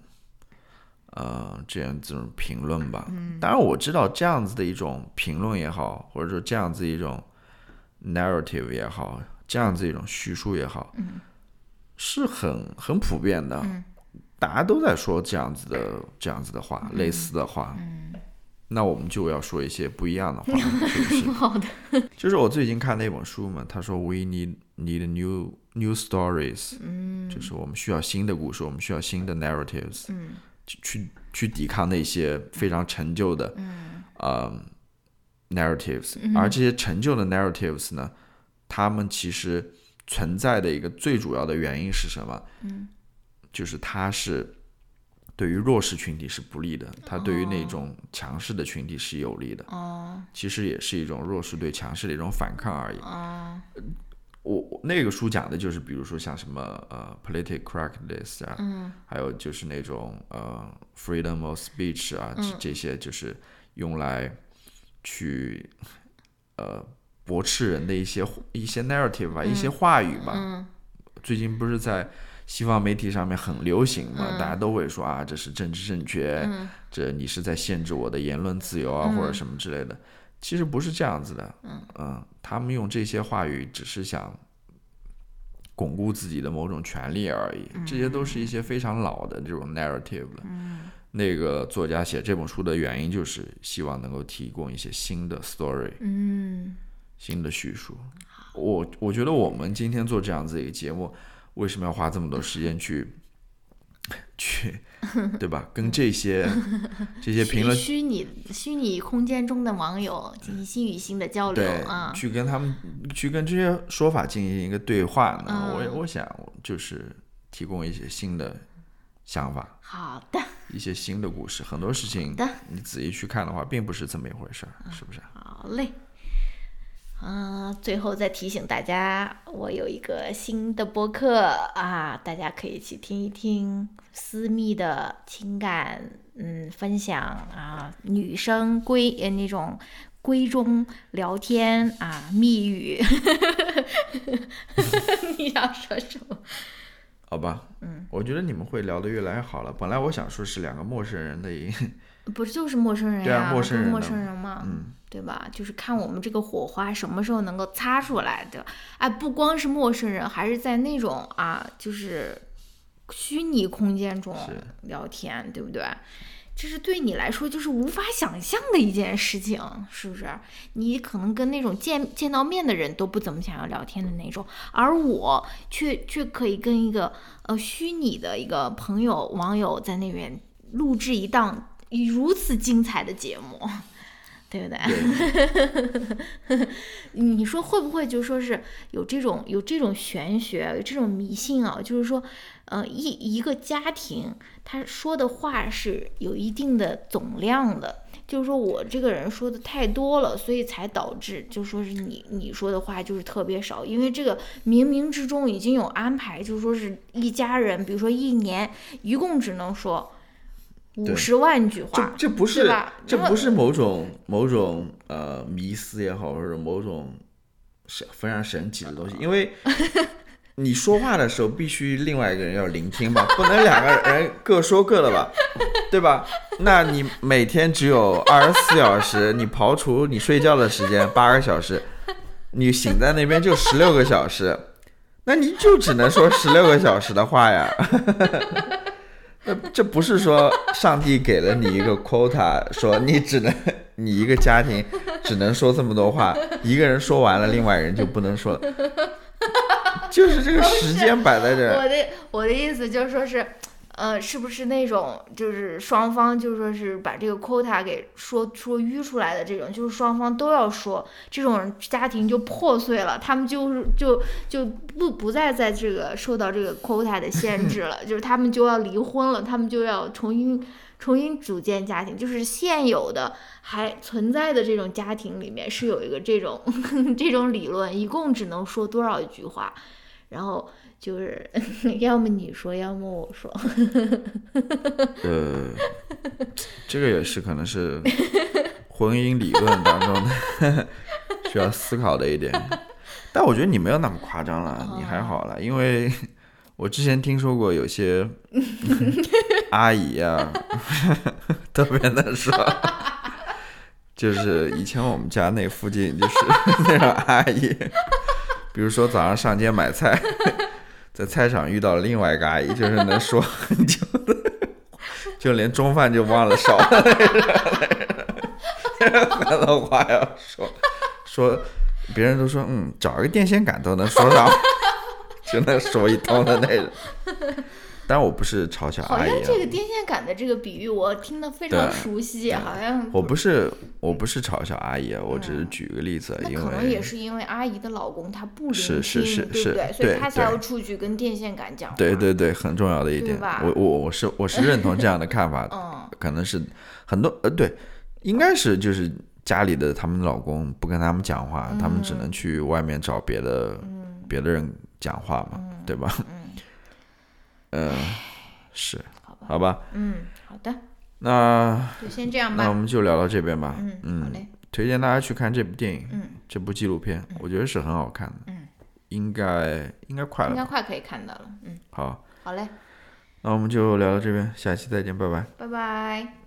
呃，这样这种评论吧。当然我知道这样子的一种评论也好，或者说这样子一种 narrative 也好，这样子一种叙述也好，是很很普遍的。大家都在说这样子的这样子的话，类似的话。那我们就要说一些不一样的话，是不是？好的，就是我最近看那本书嘛，他说 We need need new new stories，嗯，就是我们需要新的故事，我们需要新的 narratives，嗯，去去去抵抗那些非常陈旧的，嗯，呃 narratives，、而这些陈旧的 narratives 呢，他们其实存在的一个最主要的原因是什么？嗯，就是它是。对于弱势群体是不利的，它对于那种强势的群体是有利的。哦。其实也是一种弱势对强势的一种反抗而已。哦。我我那个书讲的就是，比如说像什么呃 political correctness 啊，嗯。还有就是那种呃 freedom of speech 啊，这这些就是用来去呃驳斥人的一些一些 narrative 吧，一些话语吧。嗯。最近不是在西方媒体上面很流行嘛，嗯。大家都会说啊，这是政治正确，这你是在限制我的言论自由啊，嗯。或者什么之类的。其实不是这样子的，嗯。他们用这些话语只是想巩固自己的某种权利而已，这些都是一些非常老的这种 narrative 了。那个作家写这本书的原因就是希望能够提供一些新的 story，嗯。新的叙述。我我觉得我们今天做这样子一个节目，为什么要花这么多时间去去，对吧？跟这些这些评论虚虚拟虚拟空间中的网友进行心与心的交流对啊，去跟他们去跟这些说法进行一个对话呢？嗯我我想就是提供一些新的想法，好的，一些新的故事。很多事情你仔细去看的话，并不是这么一回事儿，是不是？好嘞。嗯、最后再提醒大家，我有一个新的播客啊，大家可以去听一听私密的情感，嗯，分享啊，女生闺呃那种闺中聊天啊，密语。你想说什么？好吧，嗯，我觉得你们会聊得越来越好了。本来我想说是两个陌生人的一，不就是陌生人对啊呀、陌生人嘛，嗯，对吧？就是看我们这个火花什么时候能够擦出来的。哎，不光是陌生人，还是在那种啊，就是虚拟空间中聊天，对不对？这是对你来说就是无法想象的一件事情，是不是？你可能跟那种见见到面的人都不怎么想要聊天的那种，而我却却可以跟一个呃虚拟的一个朋友网友在那边录制一档如此精彩的节目，对不对？对，你说会不会就说是有这种有这种玄学，有这种迷信啊？就是说，呃，一一个家庭他说的话是有一定的总量的，就是说我这个人说的太多了，所以才导致就说是你你说的话就是特别少，因为这个冥冥之中已经有安排，就是说是一家人，比如说一年一共只能说五对十万句这话，这不是这不是某种某种呃迷思也好，或者某种神非常神奇的东西，因为你说话的时候必须另外一个人要聆听嘛，不能两个人各说各的吧，对吧？那你每天只有二十四小时，你刨除你睡觉的时间八个小时，你醒在那边就十六个小时，那你就只能说十六个小时的话呀。那这不是说上帝给了你一个 quota，说你只能 你一个家庭只能说这么多话，一个人说完了，另外人就不能说了，就是这个时间摆在这。我的我的意思就是说是，呃，是不是那种就是双方就说是把这个 quota 给说说淤出来的这种，就是双方都要说，这种家庭就破碎了，他们就是就就不不再在这个受到这个 quota 的限制了，就是他们就要离婚了，他们就要重新。重新组建家庭，就是现有的还存在的这种家庭里面是有一个这种 这种理论，一共只能说多少句话，然后就是 要么你说，要么我说。呃，这个也是可能是婚姻理论当中的 需要思考的一点，但我觉得你没有那么夸张了，你还好了，因为我之前听说过有些 阿姨啊、特别能说，就是以前我们家那附近就是那种阿姨，比如说早上上街买菜，在菜场遇到了另外一个阿姨，就是能说很久的，就连中饭就忘了烧了那种，很 多话要说，说别人都说嗯，找一个电线杆都能说上，就能说一通的那种。但我不是嘲笑阿姨、啊，像这个电线杆的这个比喻我听得非常熟悉，好像我不是我不是嘲笑阿姨啊，我只是举个例子，因为可能也是因为阿姨的老公他不聆听，是是是是对不对？所以他才要出去跟电线杆讲话。对对对，很重要的一点，我我我是我是认同这样的看法，嗯，可能是很多呃对，应该是就是家里的他们的老公不跟他们讲话，他们只能去外面找别的、别的人讲话嘛，对吧？嗯、是，好吧，好吧，嗯，好的，那就先这样吧那我。们就聊到这边吧。嗯，好嘞，推荐大家去看这部电影，嗯，这部纪录片，我觉得是很好看的，嗯，应该应该快了？应该快可以看到了。嗯，好，好嘞，那我们就聊到这边，下期再见，拜拜。拜拜。